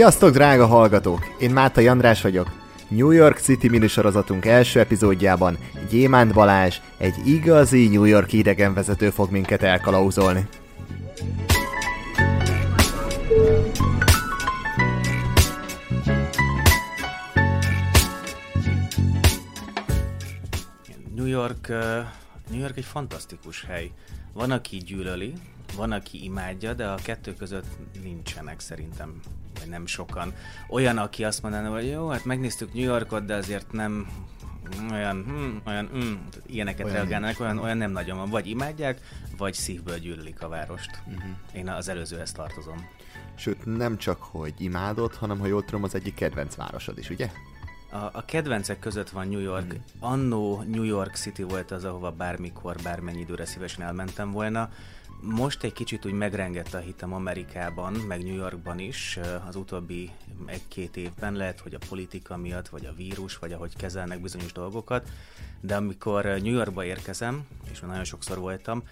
Sziasztok, drága hallgatók! Én Mátai András vagyok. New York City minisorozatunk első epizódjában Gyémánt Balázs, egy igazi New York idegenvezető fog minket elkalauzolni. New York, New York egy fantasztikus hely. Van, aki gyűlöli, van, aki imádja, de a kettő között nincsenek szerintem, vagy nem sokan. Olyan, aki azt mondaná, hogy jó, hát megnéztük New Yorkot, de azért nem olyan, hm, olyan, hm, ilyeneket olyan reagálnak, olyan, olyan nem nagyon van. Vagy imádják, vagy szívből gyűlölik a várost. Uh-huh. Én az előzőhez tartozom. Sőt, nem csak, hogy imádod, hanem ha jól tudom, az egyik kedvenc városod is, ugye? A, a kedvencek között van New York. Mm. Annó New York City volt az, ahova bármikor, bármennyi időre szívesen elmentem volna. Most egy kicsit úgy megrengett a hitem Amerikában, meg New Yorkban is az utóbbi egy-két évben, lehet, hogy a politika miatt, vagy a vírus, vagy ahogy kezelnek bizonyos dolgokat, de amikor New Yorkba érkezem, és nagyon sokszor voltam,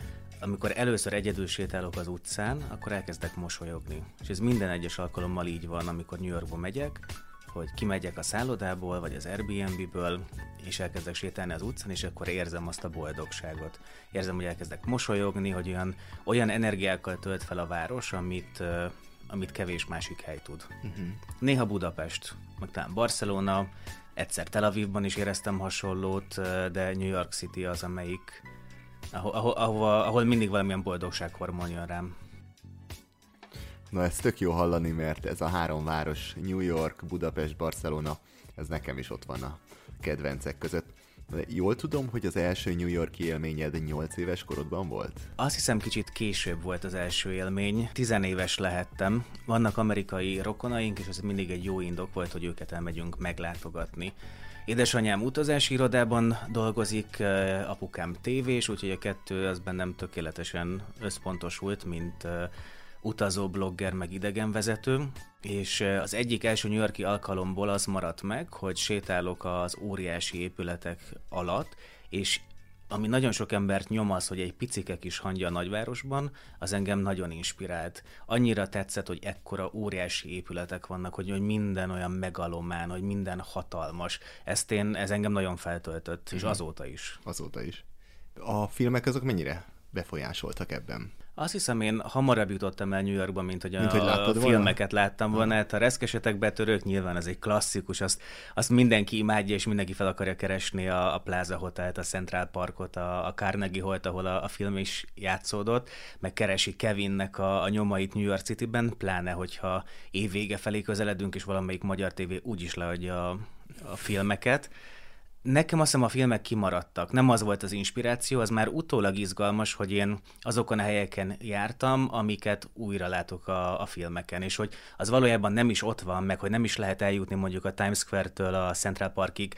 amikor először egyedül sétálok az utcán, akkor elkezdek mosolyogni. És ez minden egyes alkalommal így van, amikor New Yorkba megyek, hogy kimegyek a szállodából, vagy az Airbnb-ből, és elkezdek sétálni az utcán, és akkor érzem azt a boldogságot. Érzem, hogy elkezdek mosolyogni, hogy olyan, olyan energiákkal tölt fel a város, amit, amit kevés másik hely tud. Uh-huh. Néha Budapest, meg talán Barcelona, egyszer Tel Avivban is éreztem hasonlót, de New York City az, amelyik, ahol, ahol, ahol, ahol mindig valamilyen boldogsághormon jön rám. Na ez tök jó hallani, mert ez a három város, New York, Budapest, Barcelona, ez nekem is ott van a kedvencek között. De jól tudom, hogy az első New Yorki élményed 8 éves korodban volt? Azt hiszem kicsit később volt az első élmény. Tizenéves lehettem. Vannak amerikai rokonaink, és ez mindig egy jó indok volt, hogy őket elmegyünk meglátogatni. Édesanyám utazási irodában dolgozik, apukám tévés, úgyhogy a kettő az bennem tökéletesen összpontosult, mint utazó blogger, meg idegenvezető, és az egyik első New Yorki alkalomból az maradt meg, hogy sétálok az óriási épületek alatt, és ami nagyon sok embert nyom az, hogy egy picike kis hangja a nagyvárosban, az engem nagyon inspirált. Annyira tetszett, hogy ekkora óriási épületek vannak, hogy, hogy minden olyan megalomán, hogy minden hatalmas. Ezt én, ez engem nagyon feltöltött, és mhm. azóta is. Azóta is. A filmek azok mennyire befolyásoltak ebben? Azt hiszem, én hamarabb jutottam el New Yorkba, mint hogy a, mint, hogy a filmeket volna? láttam volna. Hát a reszkesetek betörők nyilván ez egy klasszikus, azt, azt mindenki imádja, és mindenki fel akarja keresni a, a Plaza Hotelt, a Central Parkot, a, a Carnegie Holt, ahol a, a film is játszódott, meg keresi Kevinnek a, a nyomait New York City-ben, pláne, hogyha évvége felé közeledünk, és valamelyik magyar tévé úgyis leadja a, a filmeket Nekem azt hiszem a filmek kimaradtak. Nem az volt az inspiráció, az már utólag izgalmas, hogy én azokon a helyeken jártam, amiket újra látok a, a filmeken, és hogy az valójában nem is ott van, meg hogy nem is lehet eljutni mondjuk a Times Square-től a Central Parkig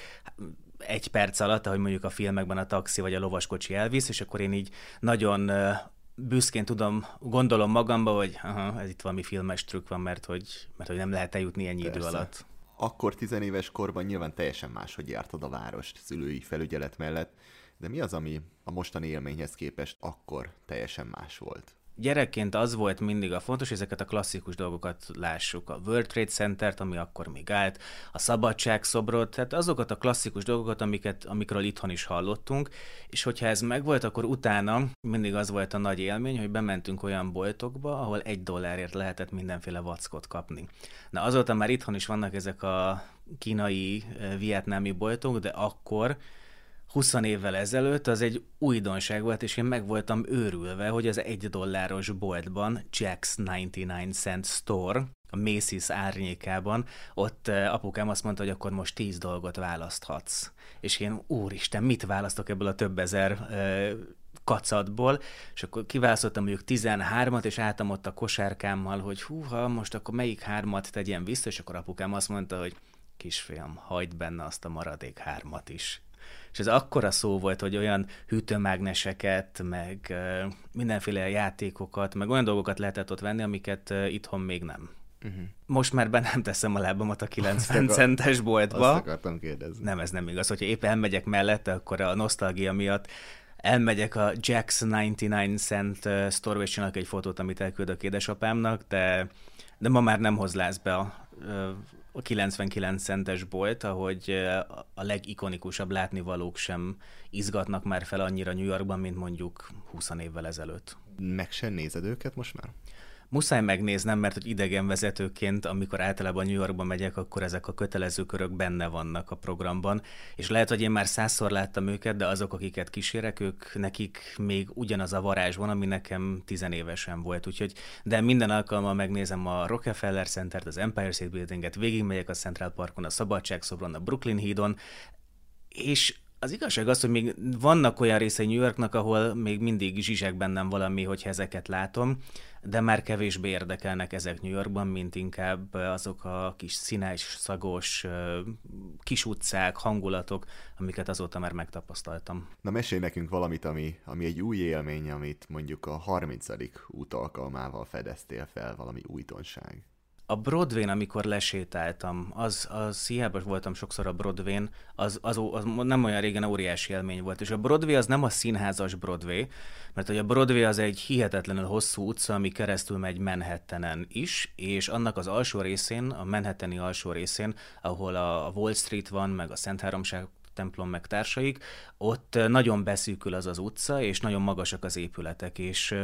egy perc alatt, ahogy mondjuk a filmekben a taxi vagy a lovaskocsi elvisz, és akkor én így nagyon büszkén tudom, gondolom magamba, hogy aha, ez itt valami filmes trükk van, mert hogy, mert hogy nem lehet eljutni ennyi Persze. idő alatt akkor tizenéves korban nyilván teljesen máshogy jártad a várost szülői felügyelet mellett, de mi az, ami a mostani élményhez képest akkor teljesen más volt? Gyerekként az volt mindig a fontos, hogy ezeket a klasszikus dolgokat lássuk. A World Trade Center-t, ami akkor még állt, a Szabadság szobrot, tehát azokat a klasszikus dolgokat, amiket, amikről itthon is hallottunk, és hogyha ez megvolt, akkor utána mindig az volt a nagy élmény, hogy bementünk olyan boltokba, ahol egy dollárért lehetett mindenféle vackot kapni. Na azóta már itthon is vannak ezek a kínai, vietnámi boltok, de akkor 20 évvel ezelőtt az egy újdonság volt, és én meg voltam őrülve, hogy az egy dolláros boltban, Jack's 99 Cent Store, a Macy's árnyékában, ott apukám azt mondta, hogy akkor most 10 dolgot választhatsz. És én, úristen, mit választok ebből a több ezer kacatból, és akkor kiválasztottam mondjuk 13-at, és álltam ott a kosárkámmal, hogy húha, most akkor melyik hármat tegyen vissza, és akkor apukám azt mondta, hogy kisfiam, hagyd benne azt a maradék hármat is. És ez akkora szó volt, hogy olyan hűtőmágneseket, meg mindenféle játékokat, meg olyan dolgokat lehetett ott venni, amiket itthon még nem. Uh-huh. Most már be nem teszem a lábamat a 90 akar, centes boltba. Azt akartam kérdezni. Nem, ez nem igaz. Hogyha épp elmegyek mellette, akkor a nosztalgia miatt elmegyek a Jack's 99 cent store és csinálok egy fotót, amit elküldök édesapámnak, de, de ma már nem hoz be a, a 99 centes bolt, ahogy a legikonikusabb látnivalók sem izgatnak már fel annyira New Yorkban, mint mondjuk 20 évvel ezelőtt. Meg sem nézed őket most már? Muszáj megnéznem, mert hogy idegenvezetőként, amikor általában New Yorkba megyek, akkor ezek a kötelező körök benne vannak a programban, és lehet, hogy én már százszor láttam őket, de azok, akiket kísérek, ők nekik még ugyanaz a varázs van, ami nekem tizenévesen volt, úgyhogy de minden alkalommal megnézem a Rockefeller Centert, az Empire State Buildinget, végigmegyek a Central Parkon, a Szabadságszobron, a Brooklyn hídon, és az igazság az, hogy még vannak olyan részei New Yorknak, ahol még mindig zsizsek bennem valami, hogy ezeket látom, de már kevésbé érdekelnek ezek New Yorkban, mint inkább azok a kis színes, szagos kis utcák, hangulatok, amiket azóta már megtapasztaltam. Na mesélj nekünk valamit, ami, ami egy új élmény, amit mondjuk a 30. út alkalmával fedeztél fel, valami újdonság a Broadway-n, amikor lesétáltam, az, az hiába voltam sokszor a Broadway-n, az, az, az, nem olyan régen óriási élmény volt. És a Broadway az nem a színházas Broadway, mert hogy a Broadway az egy hihetetlenül hosszú utca, ami keresztül megy Manhattanen is, és annak az alsó részén, a Manhattani alsó részén, ahol a Wall Street van, meg a Szent Háromság templom meg társaik, ott nagyon beszűkül az az utca, és nagyon magasak az épületek, és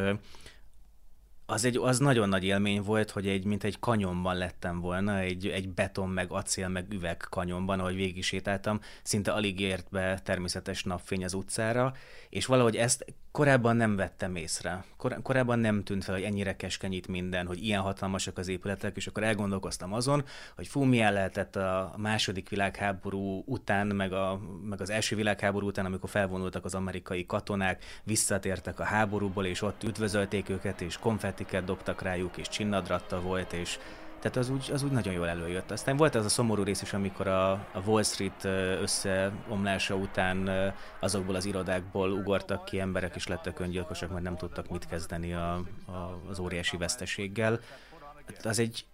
az, egy, az nagyon nagy élmény volt, hogy egy, mint egy kanyonban lettem volna, egy, egy beton, meg acél, meg üveg kanyonban, ahogy végig sétáltam, szinte alig ért be természetes napfény az utcára, és valahogy ezt korábban nem vettem észre. Kor- korábban nem tűnt fel, hogy ennyire keskenyít minden, hogy ilyen hatalmasak az épületek, és akkor elgondolkoztam azon, hogy fú, milyen lehetett a második világháború után, meg, a, meg az első világháború után, amikor felvonultak az amerikai katonák, visszatértek a háborúból, és ott üdvözölték őket, és konfettiket dobtak rájuk, és csinnadratta volt, és tehát az úgy, az úgy nagyon jól előjött. Aztán volt az a szomorú rész is, amikor a, a Wall Street összeomlása után azokból az irodákból ugortak ki emberek, és lettek öngyilkosak, mert nem tudtak mit kezdeni a, a, az óriási veszteséggel. Az egy,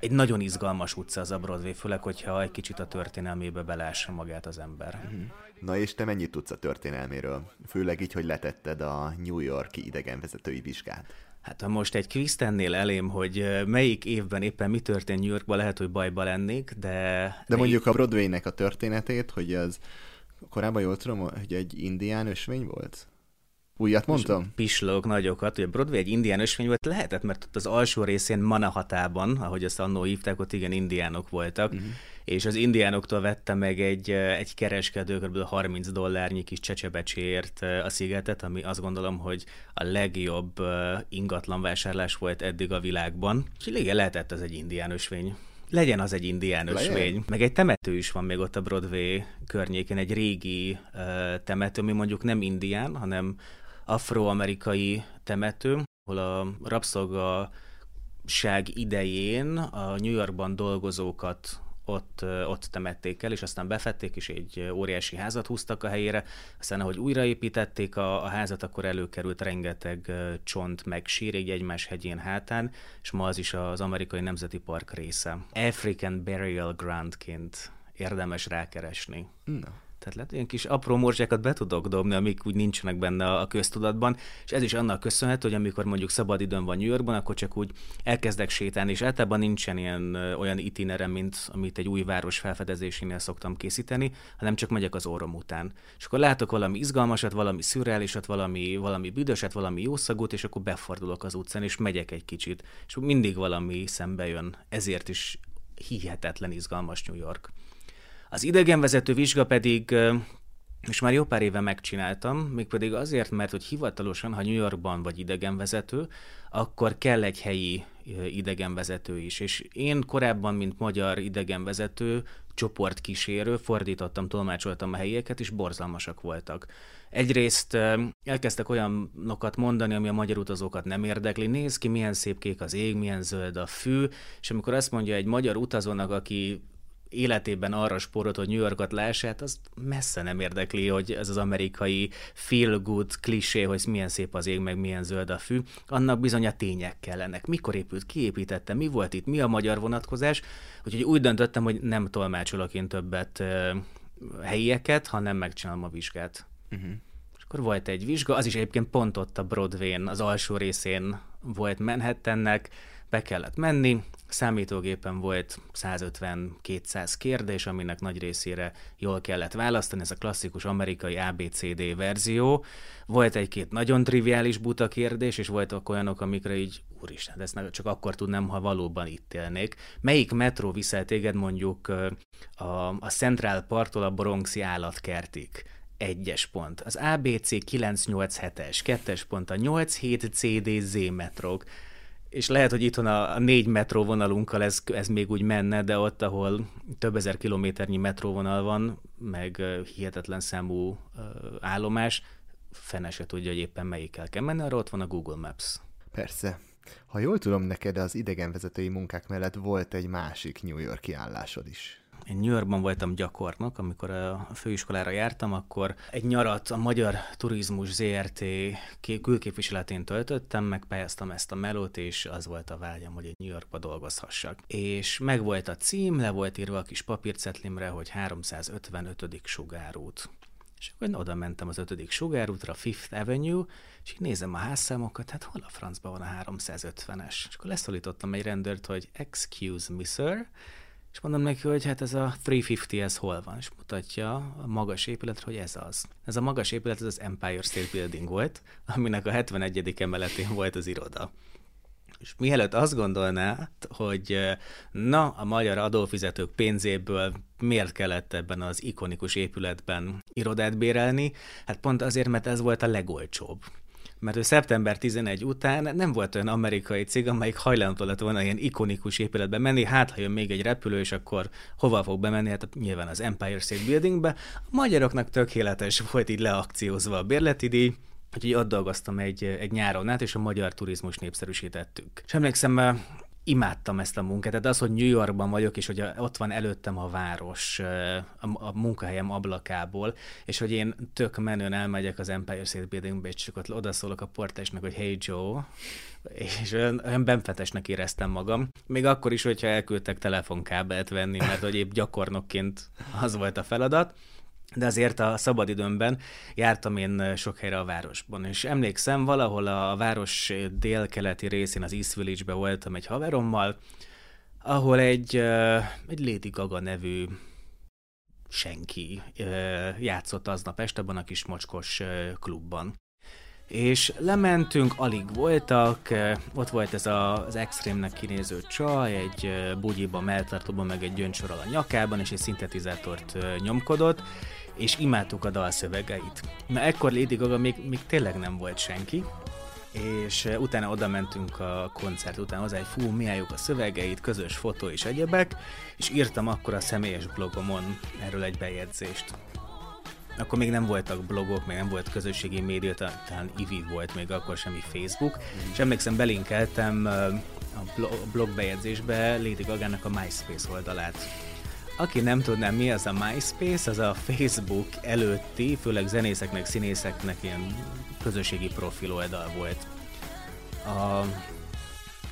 egy nagyon izgalmas utca az a Broadway, főleg, hogyha egy kicsit a történelmébe belássa magát az ember. Mhm. Na és te mennyit tudsz a történelméről? Főleg így, hogy letetted a New Yorki idegenvezetői vizsgát. Hát ha most egy quiz tennél elém, hogy melyik évben éppen mi történt New Yorkban, lehet, hogy bajba lennék, de... De mondjuk a Broadway-nek a történetét, hogy az korábban jól tudom, hogy egy indián ösvény volt? Újat mondtam? Pislók nagyokat, hogy a Broadway egy indián ösvény volt, lehetett, mert ott az alsó részén Manahatában, ahogy azt annó hívták, ott igen indiánok voltak, uh-huh. És az indiánoktól vette meg egy, egy kereskedő kb. 30 dollárnyi kis csecsebecséért a szigetet, ami azt gondolom, hogy a legjobb ingatlan vásárlás volt eddig a világban. És igen, lehetett az egy indián ösvény. Legyen az egy indián ösvény. Meg egy temető is van még ott a Broadway környékén, egy régi uh, temető, ami mondjuk nem indián, hanem afroamerikai temető, ahol a rabszolgaság idején a New Yorkban dolgozókat ott, ott temették el, és aztán befették, és egy óriási házat húztak a helyére. Aztán, ahogy újraépítették a, a házat, akkor előkerült rengeteg csont, meg sír egy egymás hegyén hátán, és ma az is az amerikai nemzeti park része. African Burial Groundként érdemes rákeresni. Na. Tehát lehet, ilyen kis apró morzsákat be tudok dobni, amik úgy nincsenek benne a köztudatban, és ez is annak köszönhető, hogy amikor mondjuk szabad időn van New Yorkban, akkor csak úgy elkezdek sétálni, és általában nincsen ilyen olyan itinerem, mint amit egy új város felfedezésénél szoktam készíteni, hanem csak megyek az órom után. És akkor látok valami izgalmasat, valami szürreálisat, valami, valami büdöset, valami jószagot, és akkor befordulok az utcán, és megyek egy kicsit. És mindig valami szembe jön. Ezért is hihetetlen izgalmas New York. Az idegenvezető vizsga pedig és már jó pár éve megcsináltam, mégpedig azért, mert hogy hivatalosan, ha New Yorkban vagy idegenvezető, akkor kell egy helyi idegenvezető is. És én korábban, mint magyar idegenvezető, csoportkísérő, fordítottam, tolmácsoltam a helyieket, és borzalmasak voltak. Egyrészt elkezdtek olyanokat mondani, ami a magyar utazókat nem érdekli. Néz ki, milyen szép kék az ég, milyen zöld a fű, és amikor azt mondja egy magyar utazónak, aki életében arra spórolt, hogy New Yorkot lássát, az messze nem érdekli, hogy ez az amerikai feel good klisé, hogy milyen szép az ég, meg milyen zöld a fű. Annak bizony a tények kellenek. Mikor épült, ki építette, mi volt itt, mi a magyar vonatkozás. Úgyhogy úgy döntöttem, hogy nem tolmácsolok én többet helyieket, hanem megcsinálom a vizsgát. Uh-huh. És akkor volt egy vizsga, az is egyébként pont ott a Broadway-n, az alsó részén volt Manhattannek, be kellett menni, számítógépen volt 150-200 kérdés, aminek nagy részére jól kellett választani, ez a klasszikus amerikai ABCD verzió. Volt egy-két nagyon triviális buta kérdés, és voltak olyanok, amikre így, úristen, ezt csak akkor tudnám, ha valóban itt élnék. Melyik metró viszel téged mondjuk a, a Central Parktól a Bronxi állatkertig? egyes pont. Az ABC 987-es, kettes pont a 87 CDZ metrók és lehet, hogy itthon a, a négy metróvonalunkkal ez, ez még úgy menne, de ott, ahol több ezer kilométernyi metróvonal van, meg hihetetlen számú állomás, fene se tudja, hogy éppen melyikkel kell menni, arra ott van a Google Maps. Persze. Ha jól tudom, neked az idegenvezetői munkák mellett volt egy másik New Yorki állásod is. Én New Yorkban voltam gyakornok, amikor a főiskolára jártam, akkor egy nyarat a Magyar Turizmus ZRT külképviseletén töltöttem, megpályáztam ezt a melót, és az volt a vágyam, hogy New Yorkba dolgozhassak. És meg volt a cím, le volt írva a kis papírcetlimre, hogy 355. sugárút. És akkor oda mentem az ötödik sugárútra, Fifth Avenue, és így nézem a házszámokat, hát hol a francban van a 350-es? És akkor leszólítottam egy rendőrt, hogy excuse me, sir, és mondom neki, hogy hát ez a 350, ez hol van, és mutatja a magas épületre, hogy ez az. Ez a magas épület, ez az Empire State Building volt, aminek a 71. emeletén volt az iroda. És mielőtt azt gondolná, hogy na, a magyar adófizetők pénzéből miért kellett ebben az ikonikus épületben irodát bérelni, hát pont azért, mert ez volt a legolcsóbb mert ő szeptember 11 után nem volt olyan amerikai cég, amelyik hajlandó lett volna ilyen ikonikus épületbe menni, hát ha jön még egy repülő, és akkor hova fog bemenni? Hát nyilván az Empire State Buildingbe. A magyaroknak tökéletes volt így leakciózva a bérleti díj, Úgyhogy ott dolgoztam egy, egy nyáron át, és a magyar turizmus népszerűsítettük. És emlékszem, imádtam ezt a munkát. Tehát az, hogy New Yorkban vagyok, és hogy ott van előttem a város a, munkahelyem ablakából, és hogy én tök menően elmegyek az Empire State Buildingbe, és csak ott odaszólok a portásnak, hogy hey Joe, és olyan, olyan benfetesnek éreztem magam. Még akkor is, hogyha elküldtek telefonkábelt venni, mert hogy épp gyakornokként az volt a feladat de azért a szabadidőmben jártam én sok helyre a városban, és emlékszem, valahol a város délkeleti részén, az East Village-be voltam egy haverommal, ahol egy, egy Lady Gaga nevű senki játszott aznap este abban a kis mocskos klubban. És lementünk, alig voltak, ott volt ez a, az extrémnek kinéző csaj, egy bugyiban, melltartóban, meg egy gyöngysorral a nyakában, és egy szintetizátort nyomkodott, és imádtuk a dalszövegeit. Na ekkor Lady Gaga még, még tényleg nem volt senki, és utána oda mentünk a koncert után hozzá, hogy fú, jók a szövegeit, közös fotó és egyebek, és írtam akkor a személyes blogomon erről egy bejegyzést. Akkor még nem voltak blogok, még nem volt közösségi média, talán Ivi volt még akkor semmi Facebook, mm. és emlékszem, belinkeltem a blog bejegyzésbe Lady Gaga-nak a MySpace oldalát aki nem tudná, mi az a MySpace, az a Facebook előtti, főleg zenészeknek, színészeknek ilyen közösségi profil oldal volt. A,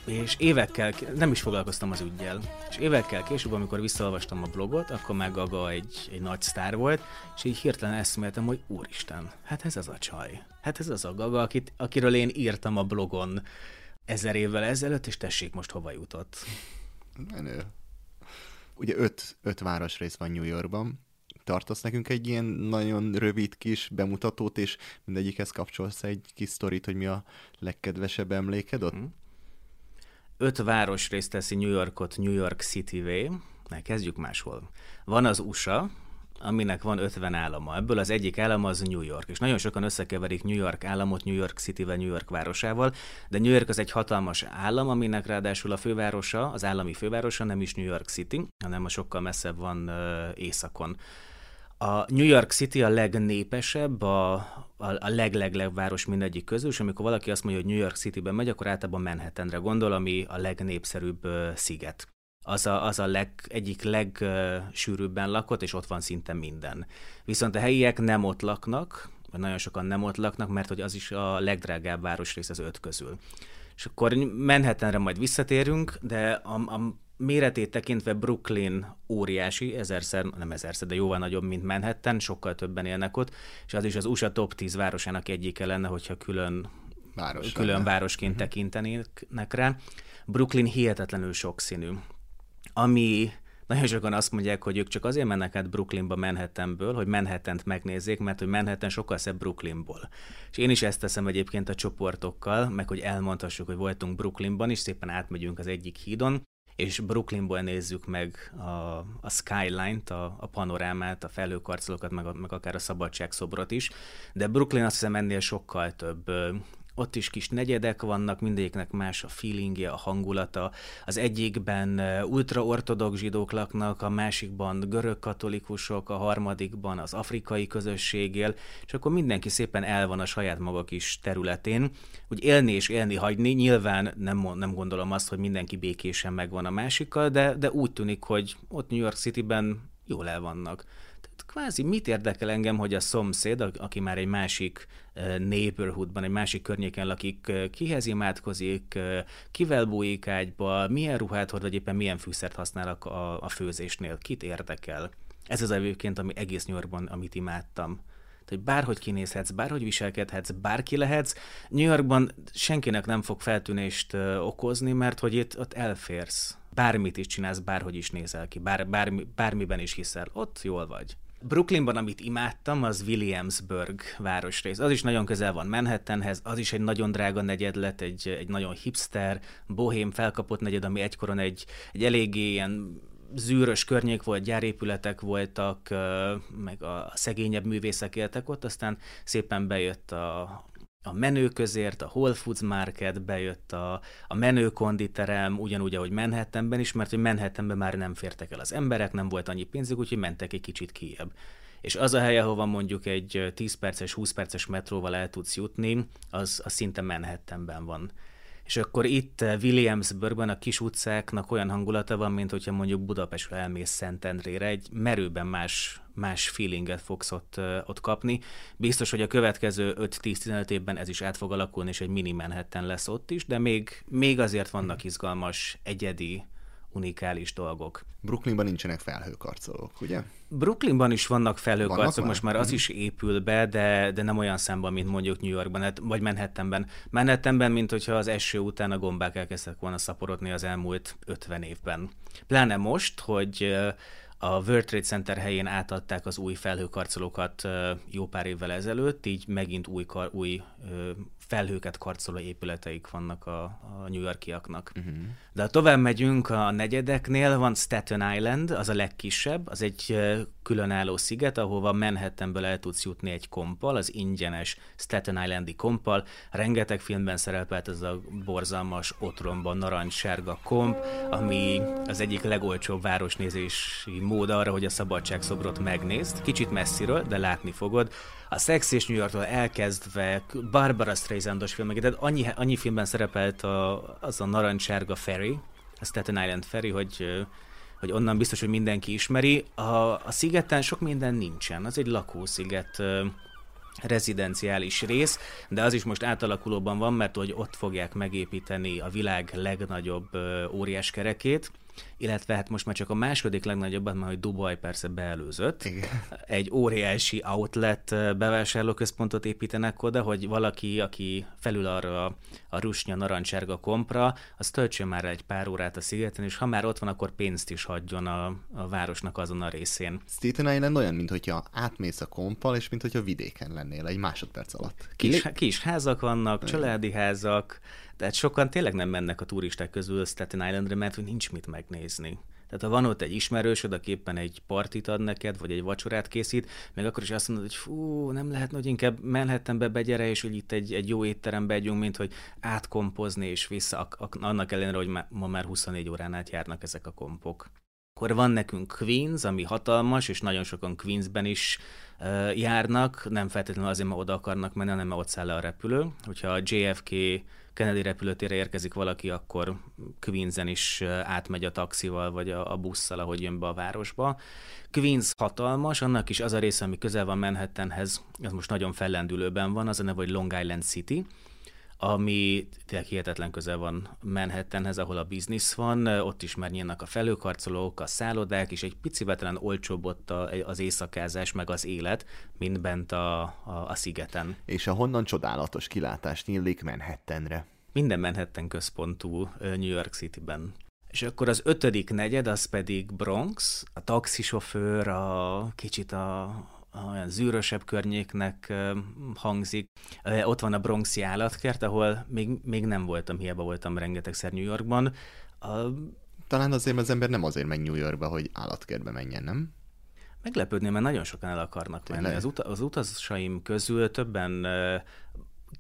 és évekkel, nem is foglalkoztam az ügyjel, és évekkel később, amikor visszaolvastam a blogot, akkor már Gaga egy, egy nagy sztár volt, és így hirtelen eszméltem, hogy úristen, hát ez az a csaj. Hát ez az a Gaga, akit, akiről én írtam a blogon ezer évvel ezelőtt, és tessék most hova jutott. Menő ugye öt, öt városrész van New Yorkban, tartasz nekünk egy ilyen nagyon rövid kis bemutatót, és mindegyikhez kapcsolsz egy kis sztorit, hogy mi a legkedvesebb emléked ott? Mm. Öt városrészt teszi New Yorkot New York City-vé, kezdjük máshol. Van az USA, aminek van 50 állama. Ebből az egyik állam az New York, és nagyon sokan összekeverik New York államot New York City-vel, New York városával, de New York az egy hatalmas állam, aminek ráadásul a fővárosa, az állami fővárosa nem is New York City, hanem a sokkal messzebb van északon. A New York City a legnépesebb, a, a, legleglebb város mindegyik közül, és amikor valaki azt mondja, hogy New York City-ben megy, akkor általában Manhattanre gondol, ami a legnépszerűbb sziget az a, az a leg, egyik legsűrűbben lakott, és ott van szinte minden. Viszont a helyiek nem ott laknak, vagy nagyon sokan nem ott laknak, mert hogy az is a legdrágább városrész az öt közül. És akkor Manhattanre majd visszatérünk, de a, a méretét tekintve Brooklyn óriási, ezerszer, nem ezerszer, de jóval nagyobb, mint Manhattan, sokkal többen élnek ott, és az is az USA top 10 városának egyike lenne, hogyha külön, Város külön városként uh-huh. tekintenének rá. Brooklyn hihetetlenül sokszínű ami nagyon sokan azt mondják, hogy ők csak azért mennek át Brooklynba Manhattanből, hogy Manhattant megnézzék, mert hogy Manhattan sokkal szebb Brooklynból. És én is ezt teszem egyébként a csoportokkal, meg hogy elmondhassuk, hogy voltunk Brooklynban, és szépen átmegyünk az egyik hídon, és Brooklynból nézzük meg a, a skyline-t, a, a panorámát, a felhőkarcolókat, meg, meg akár a szabadságszobrot is, de Brooklyn azt hiszem ennél sokkal több ott is kis negyedek vannak, mindegyiknek más a feelingje, a hangulata. Az egyikben ultraortodox zsidók laknak, a másikban görög katolikusok, a harmadikban az afrikai közösség él, és akkor mindenki szépen el van a saját maga kis területén. Úgy élni és élni hagyni, nyilván nem, nem gondolom azt, hogy mindenki békésen megvan a másikkal, de, de úgy tűnik, hogy ott New York City-ben jól el vannak kvázi mit érdekel engem, hogy a szomszéd, aki már egy másik neighborhoodban, egy másik környéken lakik, kihez imádkozik, kivel bújik ágyba, milyen ruhát hord, vagy éppen milyen fűszert használ a, a főzésnél, kit érdekel. Ez az egyébként, ami egész New amit imádtam hogy bárhogy kinézhetsz, bárhogy viselkedhetsz, bárki lehetsz. New Yorkban senkinek nem fog feltűnést okozni, mert hogy itt ott elférsz. Bármit is csinálsz, bárhogy is nézel ki, bár, bármi, bármiben is hiszel, ott jól vagy. Brooklynban, amit imádtam, az Williamsburg városrész. Az is nagyon közel van Manhattanhez, az is egy nagyon drága negyed lett, egy, egy nagyon hipster, bohém felkapott negyed, ami egykoron egy, egy eléggé ilyen zűrös környék volt, gyárépületek voltak, meg a szegényebb művészek éltek ott, aztán szépen bejött a, a menő közért, a Whole Foods Market, bejött a, a menő konditerem, ugyanúgy, ahogy Manhattanben is, mert hogy Manhattanben már nem fértek el az emberek, nem volt annyi pénzük, úgyhogy mentek egy kicsit kijebb. És az a hely, ahova mondjuk egy 10 perces, 20 perces metróval el tudsz jutni, az, az szinte Manhattanben van. És akkor itt Williamsburgban a kis utcáknak olyan hangulata van, mint hogyha mondjuk Budapestre elmész Szentendrére, egy merőben más más feelinget fogsz ott, ott kapni. Biztos, hogy a következő 5-10-15 évben ez is át fog alakulni, és egy mini Manhattan lesz ott is, de még, még azért vannak izgalmas, egyedi, unikális dolgok. Brooklynban nincsenek felhőkarcolók, ugye? Brooklynban is vannak felhőkarcolók, vannak most már az mhm. is épül be, de, de nem olyan számban, mint mondjuk New Yorkban, hát, vagy Manhattanben. Manhattanben, mint hogyha az eső után a gombák elkezdtek volna szaporodni az elmúlt 50 évben. Pláne most, hogy a World Trade Center helyén átadták az új felhőkarcolókat jó pár évvel ezelőtt, így megint új, új felhőket karcoló épületeik vannak a, a New Yorkiaknak. Uh-huh. De ha tovább megyünk a negyedeknél, van Staten Island, az a legkisebb, az egy különálló sziget, ahova Manhattanből el tudsz jutni egy kompal, az ingyenes Staten Islandi kompal. Rengeteg filmben szerepelt ez a borzalmas otromban narancssárga komp, ami az egyik legolcsóbb városnézési mód arra, hogy a szabadságszobrot megnézd. Kicsit messziről, de látni fogod a Sex és New Yorktól elkezdve Barbara Streisandos filmek, tehát annyi, annyi filmben szerepelt a, az a narancssárga ferry, a Staten Island ferry, hogy hogy onnan biztos, hogy mindenki ismeri. A, a szigeten sok minden nincsen, az egy lakósziget, rezidenciális rész, de az is most átalakulóban van, mert hogy ott fogják megépíteni a világ legnagyobb óriás kerekét, illetve hát most már csak a második legnagyobbat, mert hogy Dubaj persze beelőzött. Igen. Egy óriási outlet bevásárlóközpontot építenek oda, hogy valaki, aki felül arra a, rusnya narancsárga kompra, az töltsön már egy pár órát a szigeten, és ha már ott van, akkor pénzt is hagyjon a, a városnak azon a részén. Staten Island olyan, mint hogyha átmész a kompal, és mint hogyha vidéken lennél egy másodperc alatt. Kis, kis házak vannak, családi házak, Tehát sokan tényleg nem mennek a turisták közül Staten Islandre, mert nincs mit megnézni. Tehát ha van ott egy ismerősöd, aki éppen egy partit ad neked, vagy egy vacsorát készít, meg akkor is azt mondod, hogy fú, nem lehet, hogy inkább Manhattanbe begyere, és hogy itt egy, egy jó étterembe együnk, mint hogy átkompozni és vissza, annak ellenére, hogy ma már 24 órán át járnak ezek a kompok. Akkor van nekünk Queens, ami hatalmas, és nagyon sokan Queensben is uh, járnak, nem feltétlenül azért, mert oda akarnak menni, hanem mert ott száll le a repülő. Hogyha a JFK Kennedy repülőtérre érkezik valaki, akkor Queensen is átmegy a taxival, vagy a, a busszal, ahogy jön be a városba. Queens hatalmas, annak is az a része, ami közel van Manhattanhez, az most nagyon fellendülőben van, az a neve, hogy Long Island City, ami tényleg hihetetlen közel van Manhattanhez, ahol a biznisz van, ott is már nyílnak a felőkarcolók, a szállodák, és egy picivel talán olcsóbb ott az éjszakázás, meg az élet, mint bent a, a, a szigeten. És ahonnan csodálatos kilátás nyílik Manhattanre. Minden Manhattan központú New York City-ben. És akkor az ötödik negyed, az pedig Bronx, a taxisofőr, a kicsit a, olyan zűrösebb környéknek hangzik. Ott van a Bronxi állatkert, ahol még, még nem voltam, hiába voltam rengetegszer New Yorkban. A... Talán azért az ember nem azért megy New Yorkba, hogy állatkertbe menjen, nem? Meglepődném, mert nagyon sokan el akarnak menni. Az, ut- az utasaim közül többen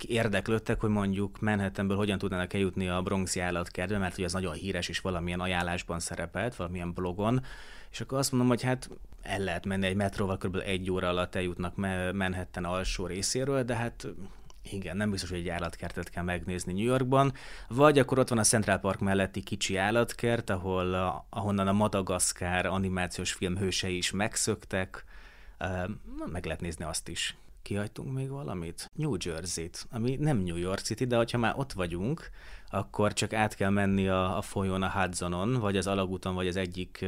érdeklődtek, hogy mondjuk Manhattanből hogyan tudnának eljutni a Bronxi állatkertbe, mert ugye az nagyon híres, és valamilyen ajánlásban szerepelt, valamilyen blogon, és akkor azt mondom, hogy hát el lehet menni egy metróval, kb. egy óra alatt eljutnak Manhattan alsó részéről, de hát igen, nem biztos, hogy egy állatkertet kell megnézni New Yorkban, vagy akkor ott van a Central Park melletti kicsi állatkert, ahol a, ahonnan a Madagaszkár animációs film hősei is megszöktek, meg lehet nézni azt is. Kihagytunk még valamit? New Jersey-t, ami nem New York City, de ha már ott vagyunk, akkor csak át kell menni a, a folyón a Hudsonon, vagy az alagúton, vagy az egyik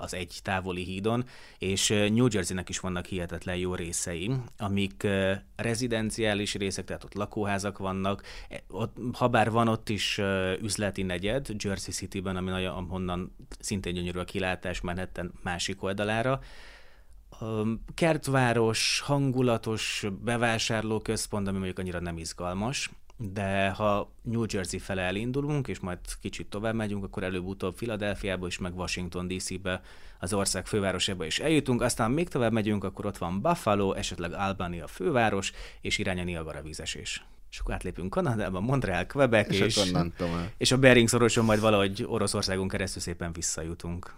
az egy távoli hídon, és New Jersey-nek is vannak hihetetlen jó részei, amik rezidenciális részek, tehát ott lakóházak vannak, e, ott, habár van ott is üzleti negyed, Jersey City-ben, ami nagyon, ahonnan szintén gyönyörű a kilátás Manhattan másik oldalára, kertváros, hangulatos bevásárlóközpont, ami mondjuk annyira nem izgalmas, de ha New Jersey fele elindulunk, és majd kicsit tovább megyünk, akkor előbb-utóbb Philadelphiába is, meg Washington DC-be, az ország fővárosába is eljutunk, aztán még tovább megyünk, akkor ott van Buffalo, esetleg Albany a főváros, és irány a Niagara vízesés. És akkor átlépünk Kanadába, Montreal, Quebec, és, és, és a Bering szoroson majd valahogy Oroszországon keresztül szépen visszajutunk.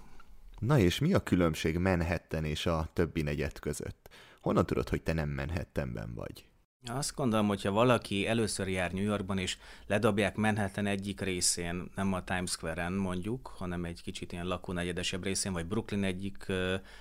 Na és mi a különbség Manhattan és a többi negyed között? Honnan tudod, hogy te nem Manhattanben vagy? Azt gondolom, hogyha valaki először jár New Yorkban, és ledobják Manhattan egyik részén, nem a Times Square-en mondjuk, hanem egy kicsit ilyen lakónegyedesebb részén, vagy Brooklyn egyik